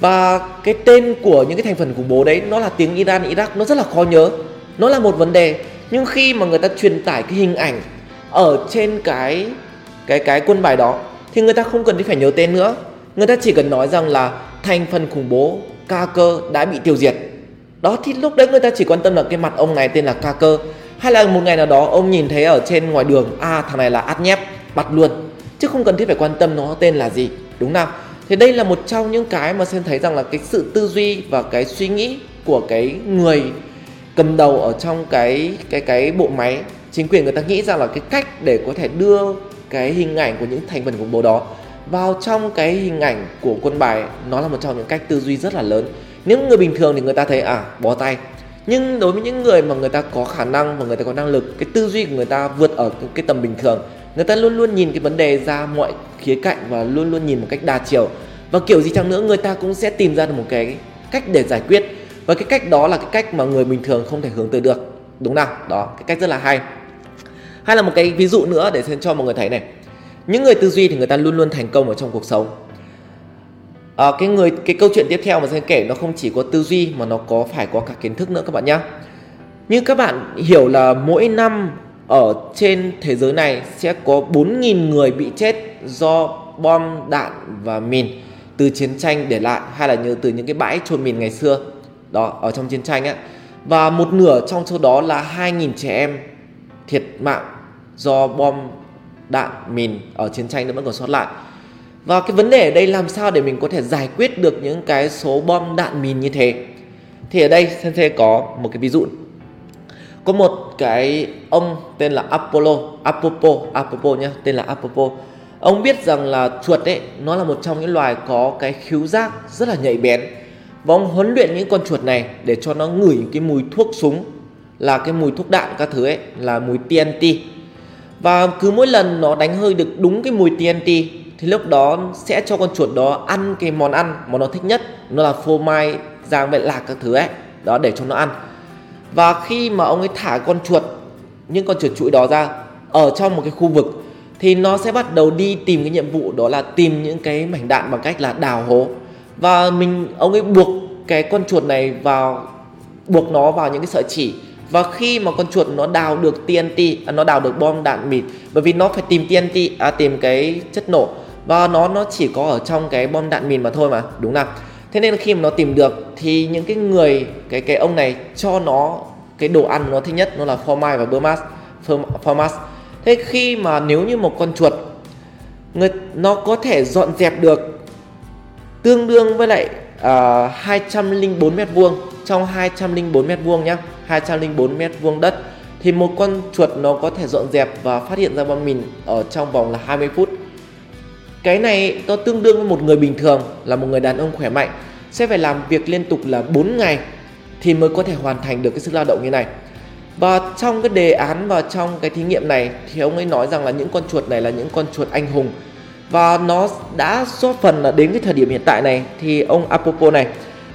Và cái tên của những cái thành phần khủng bố đấy, nó là tiếng Iran, Iraq, nó rất là khó nhớ. Nó là một vấn đề. Nhưng khi mà người ta truyền tải cái hình ảnh ở trên cái cái cái quân bài đó, thì người ta không cần phải nhớ tên nữa người ta chỉ cần nói rằng là thành phần khủng bố, ca cơ đã bị tiêu diệt. Đó, thì lúc đấy người ta chỉ quan tâm là cái mặt ông này tên là ca cơ. Hay là một ngày nào đó ông nhìn thấy ở trên ngoài đường à thằng này là át nhép, bắt luôn. Chứ không cần thiết phải quan tâm nó tên là gì, đúng nào? Thì đây là một trong những cái mà xem thấy rằng là cái sự tư duy và cái suy nghĩ của cái người cầm đầu ở trong cái cái cái bộ máy, chính quyền người ta nghĩ rằng là cái cách để có thể đưa cái hình ảnh của những thành phần khủng bố đó vào trong cái hình ảnh của quân bài, nó là một trong những cách tư duy rất là lớn. Nếu người bình thường thì người ta thấy à bó tay. Nhưng đối với những người mà người ta có khả năng và người ta có năng lực, cái tư duy của người ta vượt ở cái tầm bình thường, người ta luôn luôn nhìn cái vấn đề ra mọi khía cạnh và luôn luôn nhìn một cách đa chiều. Và kiểu gì chăng nữa, người ta cũng sẽ tìm ra được một cái cách để giải quyết. Và cái cách đó là cái cách mà người bình thường không thể hướng tới được. Đúng nào? Đó, cái cách rất là hay. Hay là một cái ví dụ nữa để xem cho mọi người thấy này những người tư duy thì người ta luôn luôn thành công ở trong cuộc sống. À, cái người cái câu chuyện tiếp theo mà sẽ kể nó không chỉ có tư duy mà nó có phải có cả kiến thức nữa các bạn nhé như các bạn hiểu là mỗi năm ở trên thế giới này sẽ có 4.000 người bị chết do bom đạn và mìn từ chiến tranh để lại hay là như từ những cái bãi trôn mìn ngày xưa. Đó ở trong chiến tranh á. Và một nửa trong số đó là 2.000 trẻ em thiệt mạng do bom đạn mìn ở chiến tranh nó vẫn còn sót lại. Và cái vấn đề ở đây làm sao để mình có thể giải quyết được những cái số bom đạn mìn như thế? Thì ở đây sensei có một cái ví dụ. Có một cái ông tên là Apollo, Apopo Apopo nhá, tên là Apopo. Ông biết rằng là chuột ấy, nó là một trong những loài có cái khứu giác rất là nhạy bén. Và ông huấn luyện những con chuột này để cho nó ngửi cái mùi thuốc súng, là cái mùi thuốc đạn các thứ ấy, là mùi TNT và cứ mỗi lần nó đánh hơi được đúng cái mùi TNT thì lúc đó sẽ cho con chuột đó ăn cái món ăn mà nó thích nhất. Nó là phô mai rang với lạc các thứ ấy. Đó, để cho nó ăn. Và khi mà ông ấy thả con chuột, những con chuột chuỗi đó ra ở trong một cái khu vực, thì nó sẽ bắt đầu đi tìm cái nhiệm vụ đó là tìm những cái mảnh đạn bằng cách là đào hố. Và mình, ông ấy buộc cái con chuột này vào, buộc nó vào những cái sợi chỉ và khi mà con chuột nó đào được TNT à, nó đào được bom đạn mịt bởi vì nó phải tìm TNT à, tìm cái chất nổ. Và nó nó chỉ có ở trong cái bom đạn mìn mà thôi mà đúng không thế nên khi mà nó tìm được thì những cái người cái cái ông này cho nó cái đồ ăn nó thích nhất nó là phô mai và bơ mát phô mát. Thế khi mà nếu như một con chuột người nó có thể dọn dẹp được tương đương với lại à, uh, 204 mét vuông trong 204 mét vuông nhá 204 mét vuông đất, thì một con chuột nó có thể dọn dẹp và phát hiện ra bom mìn ở trong vòng là 20 phút. Cái này nó tương đương với một người bình thường, là một người đàn ông khỏe mạnh, sẽ phải làm việc liên tục là 4 ngày thì mới có thể hoàn thành được cái sức lao động như này. Và trong cái đề án và trong cái thí nghiệm này thì ông ấy nói rằng là những con chuột này là những con chuột anh hùng. Và nó đã góp phần là đến cái thời điểm hiện tại này thì ông Apopo này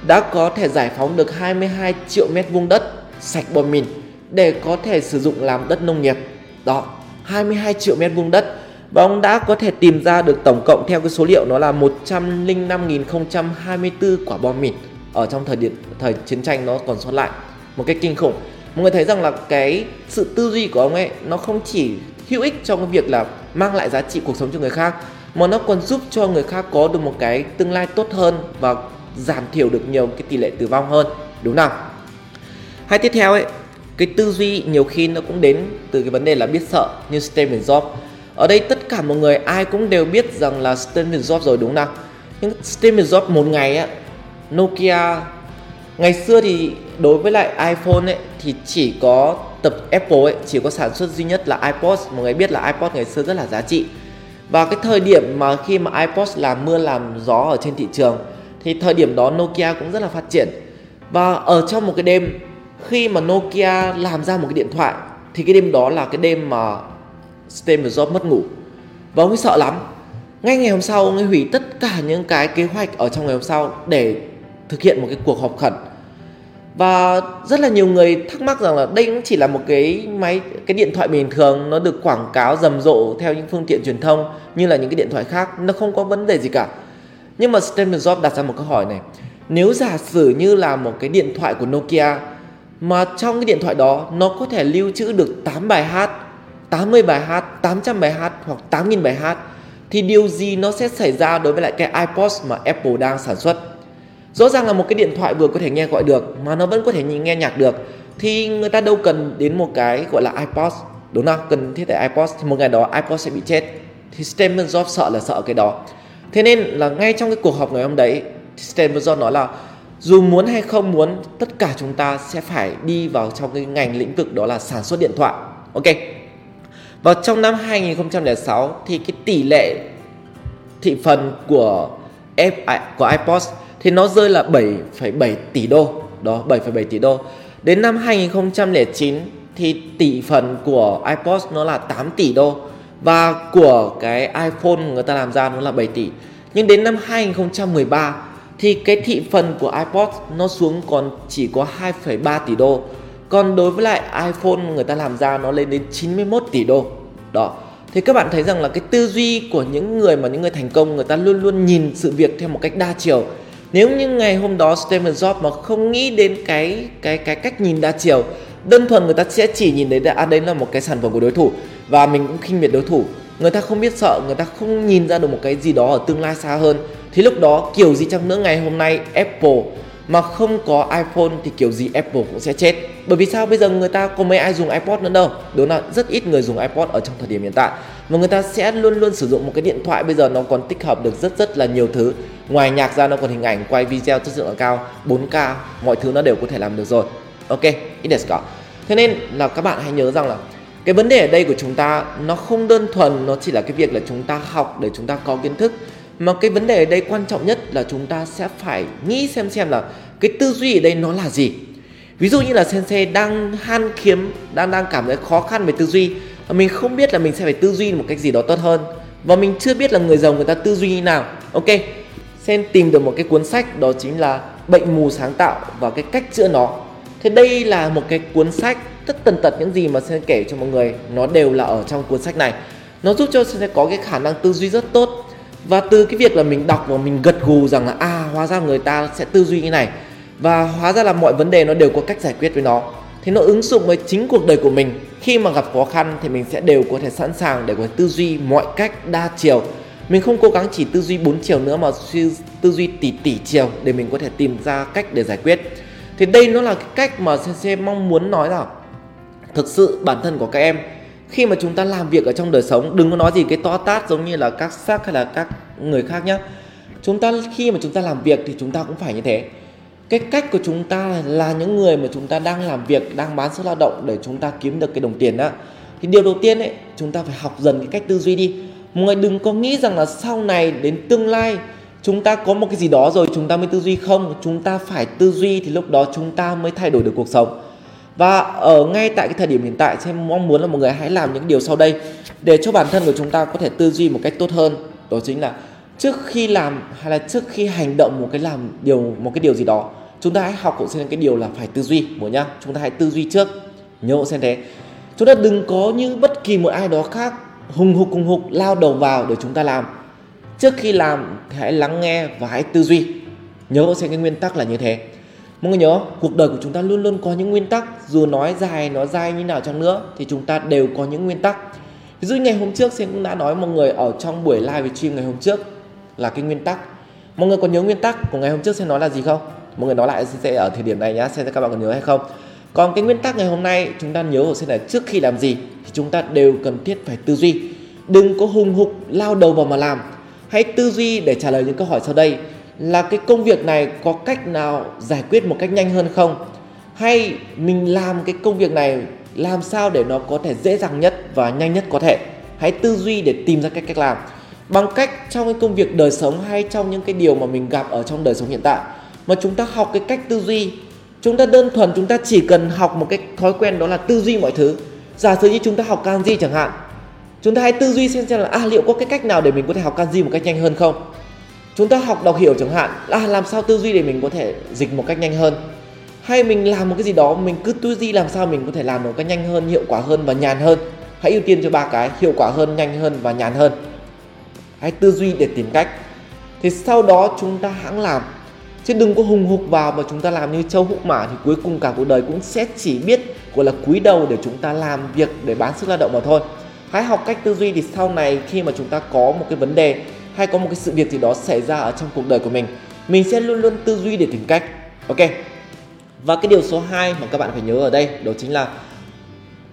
đã có thể giải phóng được 22 triệu mét vuông đất sạch bom mìn để có thể sử dụng làm đất nông nghiệp. Đó, 22 triệu mét vuông đất và ông đã có thể tìm ra được tổng cộng theo cái số liệu nó là 105.024 quả bom mìn ở trong thời điểm thời chiến tranh nó còn sót lại. Một cái kinh khủng. Mọi người thấy rằng là cái sự tư duy của ông ấy nó không chỉ hữu ích trong cái việc là mang lại giá trị cuộc sống cho người khác mà nó còn giúp cho người khác có được một cái tương lai tốt hơn và giảm thiểu được nhiều cái tỷ lệ tử vong hơn, đúng không? Hay tiếp theo ấy, cái tư duy nhiều khi nó cũng đến từ cái vấn đề là biết sợ như Steve Jobs. Ở đây tất cả mọi người ai cũng đều biết rằng là Steve Jobs rồi, đúng không nhưng Steve Jobs một ngày á, Nokia, ngày xưa thì đối với lại iPhone ấy, thì chỉ có tập Apple ấy, chỉ có sản xuất duy nhất là iPod. Mọi người biết là iPod ngày xưa rất là giá trị. Và cái thời điểm mà khi mà iPod làm mưa làm gió ở trên thị trường thì thời điểm đó Nokia cũng rất là phát triển. Và ở trong một cái đêm, khi mà Nokia làm ra một cái điện thoại, thì cái đêm đó là cái đêm mà Steve Jobs mất ngủ. Và ông ấy sợ lắm. Ngay ngày hôm sau, ông ấy hủy tất cả những cái kế hoạch ở trong ngày hôm sau để thực hiện một cái cuộc họp khẩn. Và rất là nhiều người thắc mắc rằng là đây cũng chỉ là một cái máy, cái điện thoại bình thường, nó được quảng cáo rầm rộ theo những phương tiện truyền thông như là những cái điện thoại khác, nó không có vấn đề gì cả nhưng mà Stephen Jobs đặt ra một câu hỏi này. Nếu giả sử như là một cái điện thoại của Nokia, mà trong cái điện thoại đó nó có thể lưu trữ được 8 bài hát 80 bài hát 800 bài hát hoặc 8.000 bài hát, thì điều gì nó sẽ xảy ra đối với lại cái iPod mà Apple đang sản xuất? Rõ ràng là một cái điện thoại vừa có thể nghe gọi được, mà nó vẫn có thể nghe nhạc được, thì người ta đâu cần đến một cái gọi là iPod, đúng không? Cần thiết tại iPod, thì một ngày đó iPod sẽ bị chết. Thì Stephen Jobs sợ là sợ cái đó thế nên là ngay trong cái cuộc họp ngày hôm đấy Steve Jobs nói là dù muốn hay không muốn tất cả chúng ta sẽ phải đi vào trong cái ngành lĩnh vực đó là sản xuất điện thoại. Ok. Và trong năm 2006 thì cái tỷ lệ thị phần của F, à, của iPod thì nó rơi là 7,7 tỷ đô. Đó 7,7 tỷ đô. Đến năm 2009 thì tỷ phần của iPod nó là 8 tỷ đô và của cái iPhone người ta làm ra nó là 7 tỷ. Nhưng đến năm 2013 thì cái thị phần của iPod nó xuống còn chỉ có 2,3 tỷ đô. Còn đối với lại iPhone người ta làm ra nó lên đến 91 tỷ đô. Đó. Thì các bạn thấy rằng là cái tư duy của những người mà những người thành công người ta luôn luôn nhìn sự việc theo một cách đa chiều. Nếu như ngày hôm đó Steve Jobs mà không nghĩ đến cái cái cái cách nhìn đa chiều đơn thuần người ta sẽ chỉ nhìn thấy à đấy là một cái sản phẩm của đối thủ và mình cũng khinh miệt đối thủ. Người ta không biết sợ, người ta không nhìn ra được một cái gì đó ở tương lai xa hơn. Thì lúc đó, kiểu gì chăng nữa ngày hôm nay, Apple mà không có iPhone thì kiểu gì Apple cũng sẽ chết. Bởi vì sao bây giờ người ta có mấy ai dùng iPod nữa đâu? Đúng là rất ít người dùng iPod ở trong thời điểm hiện tại. Và người ta sẽ luôn luôn sử dụng một cái điện thoại bây giờ nó còn tích hợp được rất rất là nhiều thứ. Ngoài nhạc ra nó còn hình ảnh, quay video chất lượng cao 4K mọi thứ nó đều có thể làm được rồi. Ok ít desu ka thế nên là các bạn hãy nhớ rằng là cái vấn đề ở đây của chúng ta nó không đơn thuần, nó chỉ là cái việc là chúng ta học để chúng ta có kiến thức. Mà cái vấn đề ở đây quan trọng nhất là chúng ta sẽ phải nghĩ xem xem là cái tư duy ở đây nó là gì. Ví dụ như là sensei đang han kiếm, đang đang cảm thấy khó khăn về tư duy và mình không biết là mình sẽ phải tư duy một cách gì đó tốt hơn. Và mình chưa biết là người giàu người ta tư duy như nào. Ok, sen tìm được một cái cuốn sách, đó chính là bệnh mù sáng tạo và cái cách chữa nó. Thế đây là một cái cuốn sách tất tần tật những gì mà sẽ kể cho mọi người. Nó đều là ở trong cuốn sách này. Nó giúp cho sẽ có cái khả năng tư duy rất tốt. Và từ cái việc là mình đọc và mình gật gù rằng là à hóa ra người ta sẽ tư duy như này. Và hóa ra là mọi vấn đề nó đều có cách giải quyết với nó. Thì nó ứng dụng với chính cuộc đời của mình. Khi mà gặp khó khăn thì mình sẽ đều có thể sẵn sàng để có tư duy mọi cách đa chiều. Mình không cố gắng chỉ tư duy bốn chiều nữa mà suy, tư duy tỷ tỷ chiều để mình có thể tìm ra cách để giải quyết. Thì đây nó là cái cách mà sensei mong muốn nói là thực sự bản thân của các em khi mà chúng ta làm việc ở trong đời sống đừng có nói gì cái to tát giống như là các sắc hay là các người khác nhé chúng ta khi mà chúng ta làm việc thì chúng ta cũng phải như thế cái cách của chúng ta là những người mà chúng ta đang làm việc đang bán sức lao động để chúng ta kiếm được cái đồng tiền đó thì điều đầu tiên ấy chúng ta phải học dần cái cách tư duy đi mọi người đừng có nghĩ rằng là sau này đến tương lai chúng ta có một cái gì đó rồi chúng ta mới tư duy không chúng ta phải tư duy thì lúc đó chúng ta mới thay đổi được cuộc sống và ở ngay tại cái thời điểm hiện tại, xem mong muốn là mọi người hãy làm những điều sau đây để cho bản thân của chúng ta có thể tư duy một cách tốt hơn. Đó chính là trước khi làm hay là trước khi hành động một cái làm điều, một cái điều gì đó, chúng ta hãy học hộ xem cái điều là phải tư duy một nhá. Chúng ta hãy tư duy trước, nhớ hộ xem thế. Chúng ta đừng có như bất kỳ một ai đó khác hùng hục hùng hục lao đầu vào để chúng ta làm. Trước khi làm thì hãy lắng nghe và hãy tư duy. Nhớ xem cái nguyên tắc là như thế mọi người nhớ, cuộc đời của chúng ta luôn luôn có những nguyên tắc. Dù nói dài nói dài như nào chăng nữa, thì chúng ta đều có những nguyên tắc. Ví dụ ngày hôm trước sen cũng đã nói mọi người ở trong buổi live stream ngày hôm trước là cái nguyên tắc. Mọi người còn nhớ nguyên tắc của ngày hôm trước sen nói là gì không? Mọi người nói lại sẽ ở thời điểm này nhá, xem các bạn còn nhớ hay không. Còn cái nguyên tắc ngày hôm nay, chúng ta nhớ sẽ là trước khi làm gì thì chúng ta đều cần thiết phải tư duy. Đừng có hùng hục, lao đầu vào mà làm. Hãy tư duy để trả lời những câu hỏi sau đây là cái công việc này có cách nào giải quyết một cách nhanh hơn không? Hay mình làm cái công việc này, làm sao để nó có thể dễ dàng nhất và nhanh nhất có thể? Hãy tư duy để tìm ra cách cách làm. Bằng cách trong cái công việc đời sống hay trong những cái điều mà mình gặp ở trong đời sống hiện tại, mà chúng ta học cái cách tư duy. Chúng ta đơn thuần chúng ta chỉ cần học một cái thói quen đó là tư duy mọi thứ. Giả sử như chúng ta học kanji chẳng hạn, chúng ta hãy tư duy xem xem là à liệu có cái cách nào để mình có thể học kanji một cách nhanh hơn không? Chúng ta học đọc hiểu chẳng hạn là làm sao tư duy để mình có thể dịch một cách nhanh hơn. Hay mình làm một cái gì đó, mình cứ tư duy làm sao mình có thể làm một cách nhanh hơn, hiệu quả hơn và nhàn hơn. Hãy ưu tiên cho ba cái, hiệu quả hơn, nhanh hơn và nhàn hơn. Hãy tư duy để tìm cách. Thì sau đó chúng ta hãng làm. Chứ đừng có hùng hục vào mà chúng ta làm như châu húc mã thì cuối cùng cả cuộc đời cũng sẽ chỉ biết, gọi là, cúi đầu để chúng ta làm việc, để bán sức lao động mà thôi. Hãy học cách tư duy thì sau này khi mà chúng ta có một cái vấn đề hay có một cái sự việc gì đó xảy ra ở trong cuộc đời của mình mình sẽ luôn luôn tư duy để tìm cách. Ok. Và cái điều số 2 mà các bạn phải nhớ ở đây, đó chính là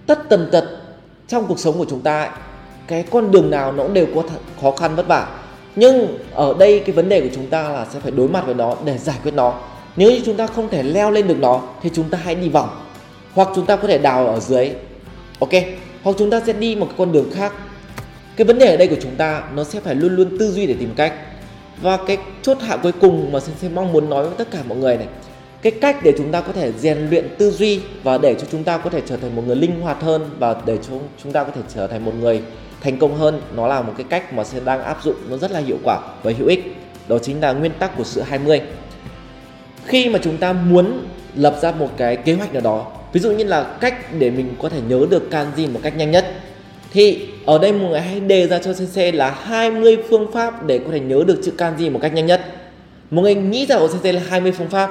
tất tần tật trong cuộc sống của chúng ta cái con đường nào nó cũng đều có khó khăn, vất vả. Nhưng ở đây cái vấn đề của chúng ta là sẽ phải đối mặt với nó để giải quyết nó. Nếu như chúng ta không thể leo lên được nó, thì chúng ta hãy đi vòng. Hoặc chúng ta có thể đào ở dưới. Ok. Hoặc chúng ta sẽ đi một cái con đường khác cái vấn đề ở đây của chúng ta, nó sẽ phải luôn luôn tư duy để tìm cách. Và cái chốt hạ cuối cùng mà sensei mong muốn nói với tất cả mọi người này, cái cách để chúng ta có thể rèn luyện tư duy và để cho chúng ta có thể trở thành một người linh hoạt hơn và để cho chúng ta có thể trở thành một người thành công hơn, nó là một cái cách mà sẽ đang áp dụng nó rất là hiệu quả và hữu ích. Đó chính là nguyên tắc của sự 20 khi mà chúng ta muốn lập ra một cái kế hoạch nào đó, ví dụ như là cách để mình có thể nhớ được kanji một cách nhanh nhất thì ở đây mọi người hãy đề ra cho CC là 20 phương pháp để có thể nhớ được chữ kanji một cách nhanh nhất. Mọi người nghĩ ra ở CC là 20 phương pháp.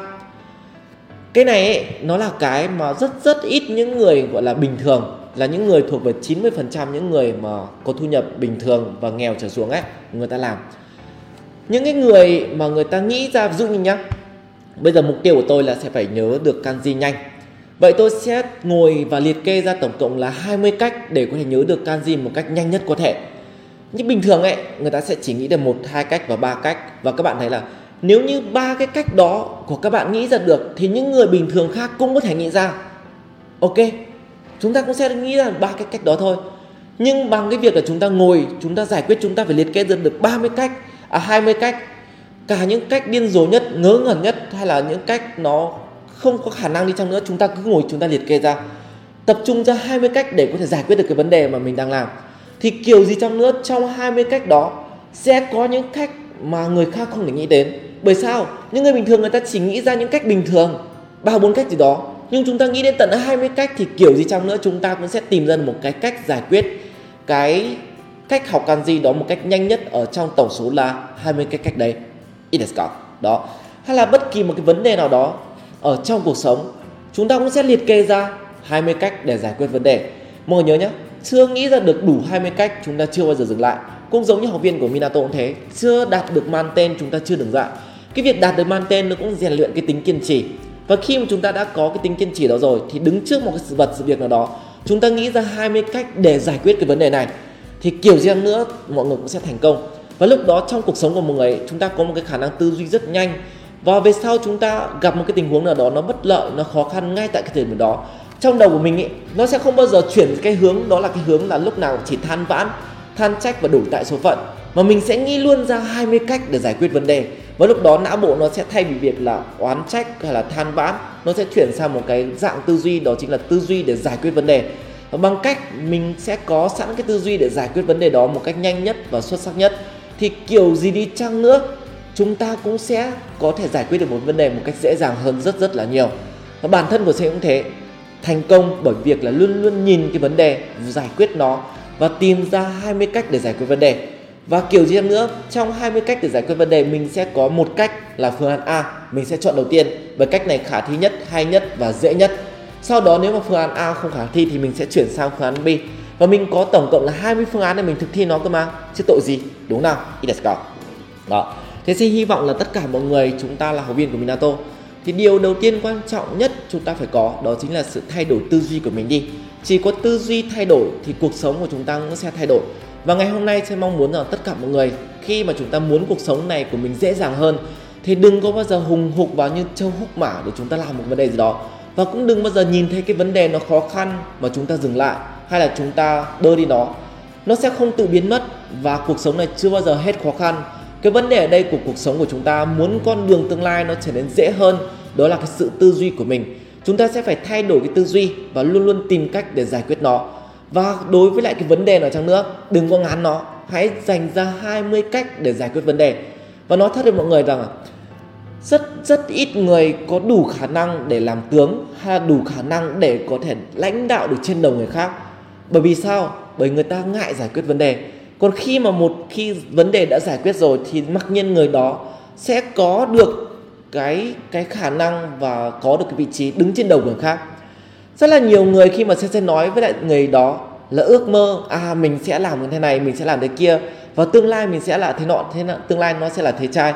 Cái này ấy, nó là cái mà rất rất ít những người gọi là bình thường là những người thuộc về 90% những người mà có thu nhập bình thường và nghèo trở xuống ấy người ta làm. Những cái người mà người ta nghĩ ra ví dụ như nhá bây giờ mục tiêu của tôi là sẽ phải nhớ được kanji nhanh vậy tôi sẽ ngồi và liệt kê ra tổng cộng là 20 cách để có thể nhớ được kanji một cách nhanh nhất có thể. Nhưng bình thường ấy, người ta sẽ chỉ nghĩ được một, hai cách và ba cách. Và các bạn thấy là nếu như ba cái cách đó của các bạn nghĩ ra được, thì những người bình thường khác cũng có thể nghĩ ra. Ok, chúng ta cũng sẽ nghĩ ra ba cái cách đó thôi. Nhưng bằng cái việc là chúng ta ngồi, chúng ta giải quyết, chúng ta phải liệt kê ra được 30 cách à 20 cách. Cả những cách điên rồ nhất, ngớ ngẩn nhất, hay là những cách nó không có khả năng đi chăng nữa, chúng ta cứ ngồi, chúng ta liệt kê ra tập trung ra 20 cách để có thể giải quyết được cái vấn đề mà mình đang làm thì kiểu gì chăng nữa, trong 20 cách đó sẽ có những cách mà người khác không thể nghĩ đến bởi sao những người bình thường người ta chỉ nghĩ ra những cách bình thường, ba bốn cách gì đó nhưng chúng ta nghĩ đến tận 20 cách thì kiểu gì chăng nữa, chúng ta cũng sẽ tìm ra một cái cách giải quyết cái cách học kanji đó một cách nhanh nhất ở trong tổng số là 20 cái cách đấy. Ideska. Đó. Hay là bất kỳ một cái vấn đề nào đó ở trong cuộc sống chúng ta cũng sẽ liệt kê ra 20 cách để giải quyết vấn đề. Mọi người nhớ nhé, chưa nghĩ ra được đủ 20 cách chúng ta chưa bao giờ dừng lại. Cũng giống như học viên của Minato cũng thế chưa đạt được man tên chúng ta chưa dừng lại. cái việc đạt được man tên nó cũng rèn luyện cái tính kiên trì. Và khi mà chúng ta đã có cái tính kiên trì đó rồi thì đứng trước một cái sự vật sự việc nào đó chúng ta nghĩ ra 20 cách để giải quyết cái vấn đề này. Thì kiểu gì nữa mọi người cũng sẽ thành công. Và lúc đó trong cuộc sống của mọi người chúng ta có một cái khả năng tư duy rất nhanh và về sau chúng ta gặp một cái tình huống nào đó nó bất lợi nó khó khăn ngay tại cái thời điểm đó. Trong đầu của mình ấy, nó sẽ không bao giờ chuyển cái hướng đó là cái hướng là lúc nào chỉ than vãn than trách và đổ tại số phận. Mà mình sẽ nghĩ luôn ra 20 cách để giải quyết vấn đề. Và lúc đó não bộ nó sẽ thay vì việc là oán trách hay là than vãn nó sẽ chuyển sang một cái dạng tư duy đó chính là tư duy để giải quyết vấn đề. Và bằng cách mình sẽ có sẵn cái tư duy để giải quyết vấn đề đó một cách nhanh nhất và xuất sắc nhất thì kiểu gì đi chăng nữa chúng ta cũng sẽ có thể giải quyết được một vấn đề một cách dễ dàng hơn rất rất là nhiều. Và bản thân của C cũng thế. Thành công bởi việc là luôn luôn nhìn cái vấn đề, giải quyết nó và tìm ra 20 cách để giải quyết vấn đề. Và kiểu gì nữa, trong 20 cách để giải quyết vấn đề, mình sẽ có một cách là phương án A, mình sẽ chọn đầu tiên. Bởi cách này khả thi nhất, hay nhất và dễ nhất. Sau đó nếu mà phương án A không khả thi thì mình sẽ chuyển sang phương án B. Và mình có tổng cộng là 20 phương án để mình thực thi nó cơ mà. Chứ tội gì? Đúng nào? Let's đó thế xin hy vọng là tất cả mọi người, chúng ta là học viên của Minato. Thì điều đầu tiên quan trọng nhất chúng ta phải có, đó chính là sự thay đổi tư duy của mình đi. Chỉ có tư duy thay đổi thì cuộc sống của chúng ta cũng sẽ thay đổi. Và ngày hôm nay tôi mong muốn rằng tất cả mọi người, khi mà chúng ta muốn cuộc sống này của mình dễ dàng hơn, thì đừng có bao giờ hùng hục vào như châu húc mã để chúng ta làm một vấn đề gì đó. Và cũng đừng bao giờ nhìn thấy cái vấn đề nó khó khăn mà chúng ta dừng lại, hay là chúng ta đơ đi nó. Nó sẽ không tự biến mất và cuộc sống này chưa bao giờ hết khó khăn cái vấn đề ở đây của cuộc sống của chúng ta, muốn con đường tương lai nó trở nên dễ hơn, đó là cái sự tư duy của mình. Chúng ta sẽ phải thay đổi cái tư duy và luôn luôn tìm cách để giải quyết nó. Và đối với lại cái vấn đề nào chăng nữa, đừng có ngán nó. Hãy dành ra 20 cách để giải quyết vấn đề. Và nói thật với mọi người rằng rất rất ít người có đủ khả năng để làm tướng hay là đủ khả năng để có thể lãnh đạo được trên đầu người khác. Bởi vì sao? Bởi người ta ngại giải quyết vấn đề còn khi mà một khi vấn đề đã giải quyết rồi thì mặc nhiên người đó sẽ có được cái cái khả năng và có được cái vị trí đứng trên đầu người khác. Rất là nhiều người khi mà sẽ nói với lại người đó là ước mơ à mình sẽ làm như thế này, mình sẽ làm thế kia và tương lai mình sẽ là thế nọ thế nọ, tương lai nó sẽ là thế trai.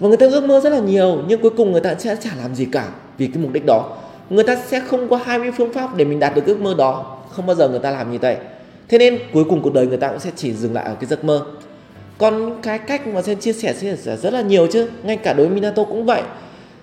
Và người ta ước mơ rất là nhiều nhưng cuối cùng người ta sẽ chả làm gì cả vì cái mục đích đó. Người ta sẽ không có 20 phương pháp để mình đạt được ước mơ đó. Không bao giờ người ta làm như vậy thế nên cuối cùng cuộc đời người ta cũng sẽ chỉ dừng lại ở cái giấc mơ. Còn cái cách mà sen chia sẻ chia sẻ rất là nhiều chứ. Ngay cả đối với Minato cũng vậy.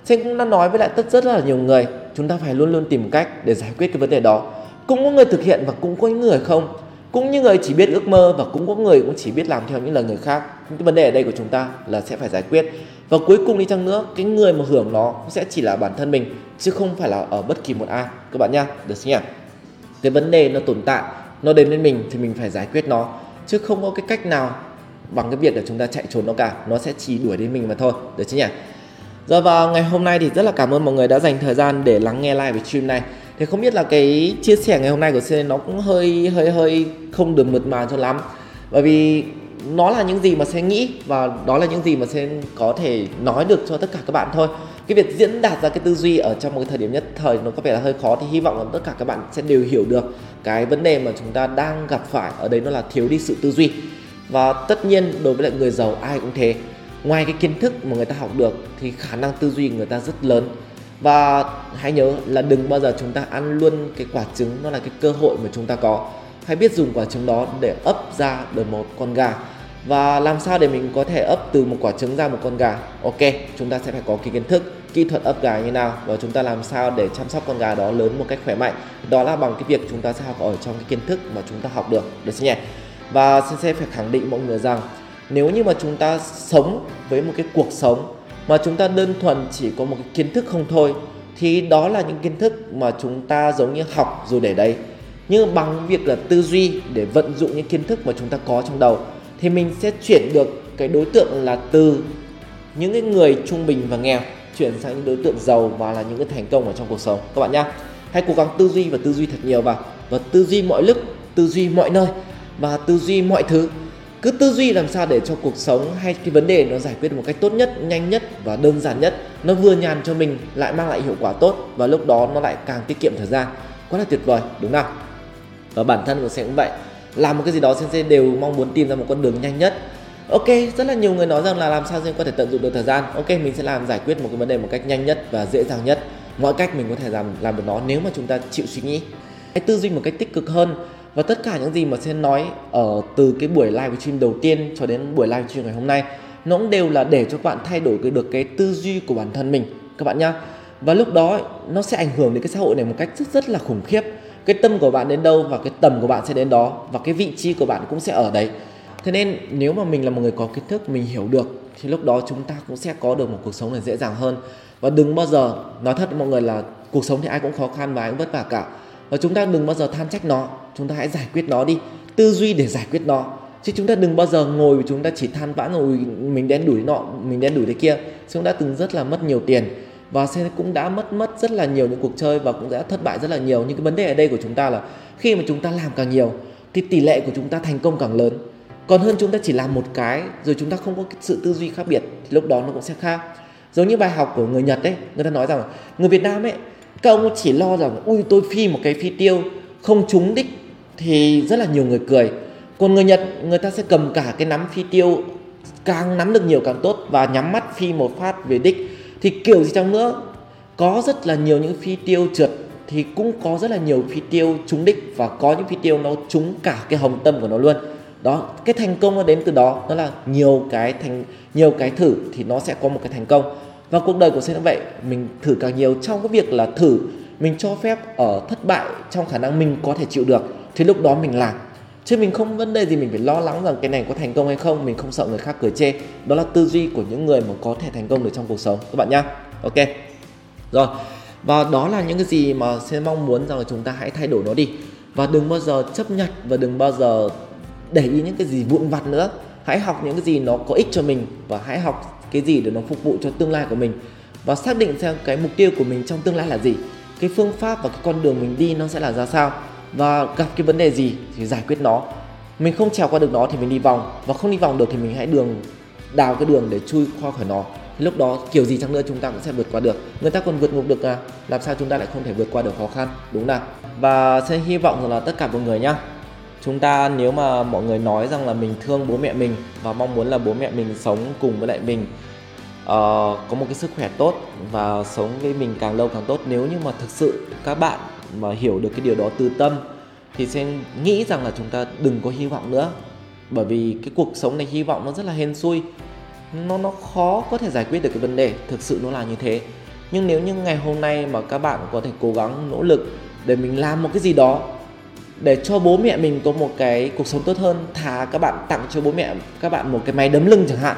Sen cũng đã nói với lại tất rất là nhiều người, chúng ta phải luôn luôn tìm cách để giải quyết cái vấn đề đó. Cũng có người thực hiện và cũng có những người không. Cũng như người chỉ biết ước mơ và cũng có người cũng chỉ biết làm theo những lời người khác. Những cái vấn đề ở đây của chúng ta là sẽ phải giải quyết. Và cuối cùng đi chăng nữa, cái người mà hưởng nó cũng sẽ chỉ là bản thân mình, chứ không phải là ở bất kỳ một ai. Các bạn nhá, được chưa nhỉ? Cái vấn đề nó tồn tại nó đến với mình thì mình phải giải quyết nó. Chứ không có cái cách nào bằng cái việc là chúng ta chạy trốn nó cả. Nó sẽ chỉ đuổi đến mình mà thôi. Được chứ nhỉ? Rồi vào ngày hôm nay thì rất là cảm ơn mọi người đã dành thời gian để lắng nghe live về stream này. Thì không biết là cái chia sẻ ngày hôm nay của CN nó cũng hơi hơi hơi không được mượt mà cho lắm. Bởi vì nó là những gì mà sẽ nghĩ và đó là những gì mà sẽ có thể nói được cho tất cả các bạn thôi cái việc diễn đạt ra cái tư duy ở trong một cái thời điểm nhất thời nó có vẻ là hơi khó, thì hy vọng là tất cả các bạn sẽ đều hiểu được cái vấn đề mà chúng ta đang gặp phải. Ở đây nó là thiếu đi sự tư duy. Và tất nhiên đối với lại người giàu ai cũng thế. Ngoài cái kiến thức mà người ta học được thì khả năng tư duy của người ta rất lớn. Và hãy nhớ là đừng bao giờ chúng ta ăn luôn cái quả trứng, nó là cái cơ hội mà chúng ta có. Hãy biết dùng quả trứng đó để ấp ra được một con gà và làm sao để mình có thể ấp từ một quả trứng ra một con gà? Ok, chúng ta sẽ phải có cái kiến thức, kỹ thuật ấp gà như nào và chúng ta làm sao để chăm sóc con gà đó lớn một cách khỏe mạnh. Đó là bằng cái việc chúng ta sẽ học ở trong cái kiến thức mà chúng ta học được. Được chưa nhỉ? Và sẽ phải khẳng định mọi người rằng nếu như mà chúng ta sống với một cái cuộc sống mà chúng ta đơn thuần chỉ có một cái kiến thức không thôi, thì đó là những kiến thức mà chúng ta giống như học rồi để đấy. Nhưng bằng việc là tư duy để vận dụng những kiến thức mà chúng ta có trong đầu thì mình sẽ chuyển được cái đối tượng là từ những cái người trung bình và nghèo chuyển sang những đối tượng giàu và là những cái thành công ở trong cuộc sống. Các bạn nhá, hãy cố gắng tư duy và tư duy thật nhiều vào. Và tư duy mọi lúc, tư duy mọi nơi và tư duy mọi thứ. Cứ tư duy làm sao để cho cuộc sống hay cái vấn đề nó giải quyết một cách tốt nhất, nhanh nhất và đơn giản nhất, nó vừa nhàn cho mình, lại mang lại hiệu quả tốt và lúc đó nó lại càng tiết kiệm thời gian. Quá là tuyệt vời, đúng không? Và bản thân của sẽ cũng vậy làm một cái gì đó sensei đều mong muốn tìm ra một con đường nhanh nhất. Ok, rất là nhiều người nói rằng là làm sao sensei có thể tận dụng được thời gian. Ok, mình sẽ làm giải quyết một cái vấn đề một cách nhanh nhất và dễ dàng nhất. Mọi cách mình có thể làm làm được nó nếu mà chúng ta chịu suy nghĩ. Hãy tư duy một cách tích cực hơn và tất cả những gì mà sẽ nói ở từ cái buổi live stream đầu tiên cho đến buổi live stream ngày hôm nay, nó cũng đều là để cho các bạn thay đổi được cái tư duy của bản thân mình, các bạn nhá. Và lúc đó nó sẽ ảnh hưởng đến cái xã hội này một cách rất rất là khủng khiếp cái tâm của bạn đến đâu và cái tầm của bạn sẽ đến đó và cái vị trí của bạn cũng sẽ ở đấy. Thế nên nếu mà mình là một người có kiến thức, mình hiểu được, thì lúc đó chúng ta cũng sẽ có được một cuộc sống này dễ dàng hơn. Và đừng bao giờ, nói thật với mọi người là cuộc sống thì ai cũng khó khăn và ai cũng vất vả cả. Và chúng ta đừng bao giờ than trách nó, chúng ta hãy giải quyết nó đi, tư duy để giải quyết nó. Chứ chúng ta đừng bao giờ ngồi, chúng ta chỉ than vãn rồi mình đen đuổi nọ, mình đen đuổi thế kia. Chúng ta từng rất là mất nhiều tiền và sẽ cũng đã mất mất rất là nhiều những cuộc chơi và cũng đã thất bại rất là nhiều. Nhưng cái vấn đề ở đây của chúng ta là khi mà chúng ta làm càng nhiều, thì tỷ lệ của chúng ta thành công càng lớn. Còn hơn chúng ta chỉ làm một cái, rồi chúng ta không có sự tư duy khác biệt, thì lúc đó nó cũng sẽ khác. Giống như bài học của người Nhật đấy người ta nói rằng người Việt Nam ấy, các ông chỉ lo rằng, ui, tôi phi một cái phi tiêu, không trúng đích thì rất là nhiều người cười. Còn người Nhật, người ta sẽ cầm cả cái nắm phi tiêu, càng nắm được nhiều càng tốt và nhắm mắt phi một phát về đích thì kiểu gì chăng nữa, có rất là nhiều những phi tiêu trượt, thì cũng có rất là nhiều phi tiêu trúng đích và có những phi tiêu nó trúng cả cái hồng tâm của nó luôn. Đó, cái thành công nó đến từ đó nó là nhiều cái thành, nhiều cái thử thì nó sẽ có một cái thành công. Và cuộc đời của sinh vậy, mình thử càng nhiều trong cái việc là thử, mình cho phép ở thất bại trong khả năng mình có thể chịu được, thì lúc đó mình làm chứ mình không, vấn đề gì mình phải lo lắng rằng cái này có thành công hay không, mình không sợ người khác cười chê. Đó là tư duy của những người mà có thể thành công được trong cuộc sống. Các bạn nhá. Ok. Rồi. Và đó là những cái gì mà sẽ mong muốn rằng là chúng ta hãy thay đổi nó đi. Và đừng bao giờ chấp nhận và đừng bao giờ để ý những cái gì vụn vặt nữa. Hãy học những cái gì nó có ích cho mình và hãy học cái gì để nó phục vụ cho tương lai của mình. Và xác định xem cái mục tiêu của mình trong tương lai là gì. Cái phương pháp và cái con đường mình đi nó sẽ là ra sao và gặp cái vấn đề gì thì giải quyết nó. Mình không trèo qua được nó thì mình đi vòng. Và không đi vòng được thì mình hãy đường đào cái đường để chui qua khỏi nó. Lúc đó kiểu gì chăng nữa chúng ta cũng sẽ vượt qua được. Người ta còn vượt ngục được à? Làm sao chúng ta lại không thể vượt qua được khó khăn? Đúng nào. Và sẽ hy vọng rằng là tất cả mọi người nhá. Chúng ta nếu mà mọi người nói rằng là mình thương bố mẹ mình và mong muốn là bố mẹ mình sống cùng với lại mình uh, có một cái sức khỏe tốt và sống với mình càng lâu càng tốt. Nếu như mà thực sự các bạn mà hiểu được cái điều đó từ tâm, thì sẽ nghĩ rằng là chúng ta đừng có hy vọng nữa. Bởi vì cái cuộc sống này hy vọng nó rất là hên xui. Nó nó khó có thể giải quyết được cái vấn đề thực sự nó là như thế. Nhưng nếu như ngày hôm nay mà các bạn có thể cố gắng, nỗ lực để mình làm một cái gì đó, để cho bố mẹ mình có một cái cuộc sống tốt hơn, thà các bạn tặng cho bố mẹ các bạn một cái máy đấm lưng chẳng hạn,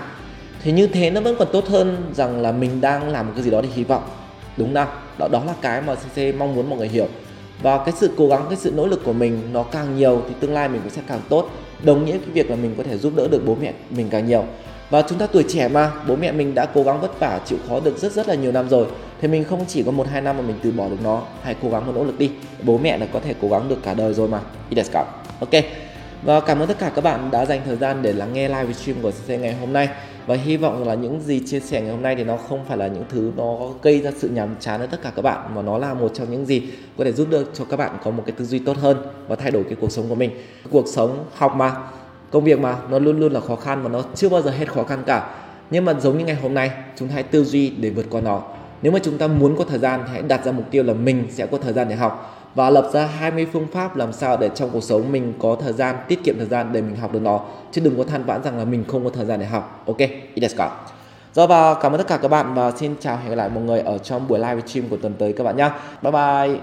thì như thế nó vẫn còn tốt hơn rằng là mình đang làm một cái gì đó để hy vọng đúng không đó đó là cái mà cc mong muốn mọi người hiểu. Và cái sự cố gắng, cái sự nỗ lực của mình nó càng nhiều thì tương lai mình cũng sẽ càng tốt. Đồng nghĩa cái việc là mình có thể giúp đỡ được bố mẹ mình càng nhiều. Và chúng ta tuổi trẻ mà, bố mẹ mình đã cố gắng vất vả, chịu khó được rất rất là nhiều năm rồi. Thì mình không chỉ có một, hai năm mà mình từ bỏ được nó. Hãy cố gắng và nỗ lực đi. Bố mẹ là có thể cố gắng được cả đời rồi mà. Ok. Và cảm ơn tất cả các bạn đã dành thời gian để lắng nghe live stream của CC ngày hôm nay và hy vọng là những gì chia sẻ ngày hôm nay thì nó không phải là những thứ nó gây ra sự nhàm chán với tất cả các bạn, mà nó là một trong những gì có thể giúp được cho các bạn có một cái tư duy tốt hơn và thay đổi cái cuộc sống của mình. Cuộc sống học mà, công việc mà, nó luôn luôn là khó khăn và nó chưa bao giờ hết khó khăn cả. Nhưng mà giống như ngày hôm nay, chúng ta hãy tư duy để vượt qua nó. Nếu mà chúng ta muốn có thời gian thì hãy đặt ra mục tiêu là mình sẽ có thời gian để học và lập ra 20 phương pháp làm sao để trong cuộc sống mình có thời gian, tiết kiệm thời gian để mình học được nó. Chứ đừng có than vãn rằng là mình không có thời gian để học. Ok let's go rồi, và cảm ơn tất cả các bạn và xin chào, hẹn gặp lại mọi người ở trong buổi live stream của tuần tới các bạn nhé bye bye.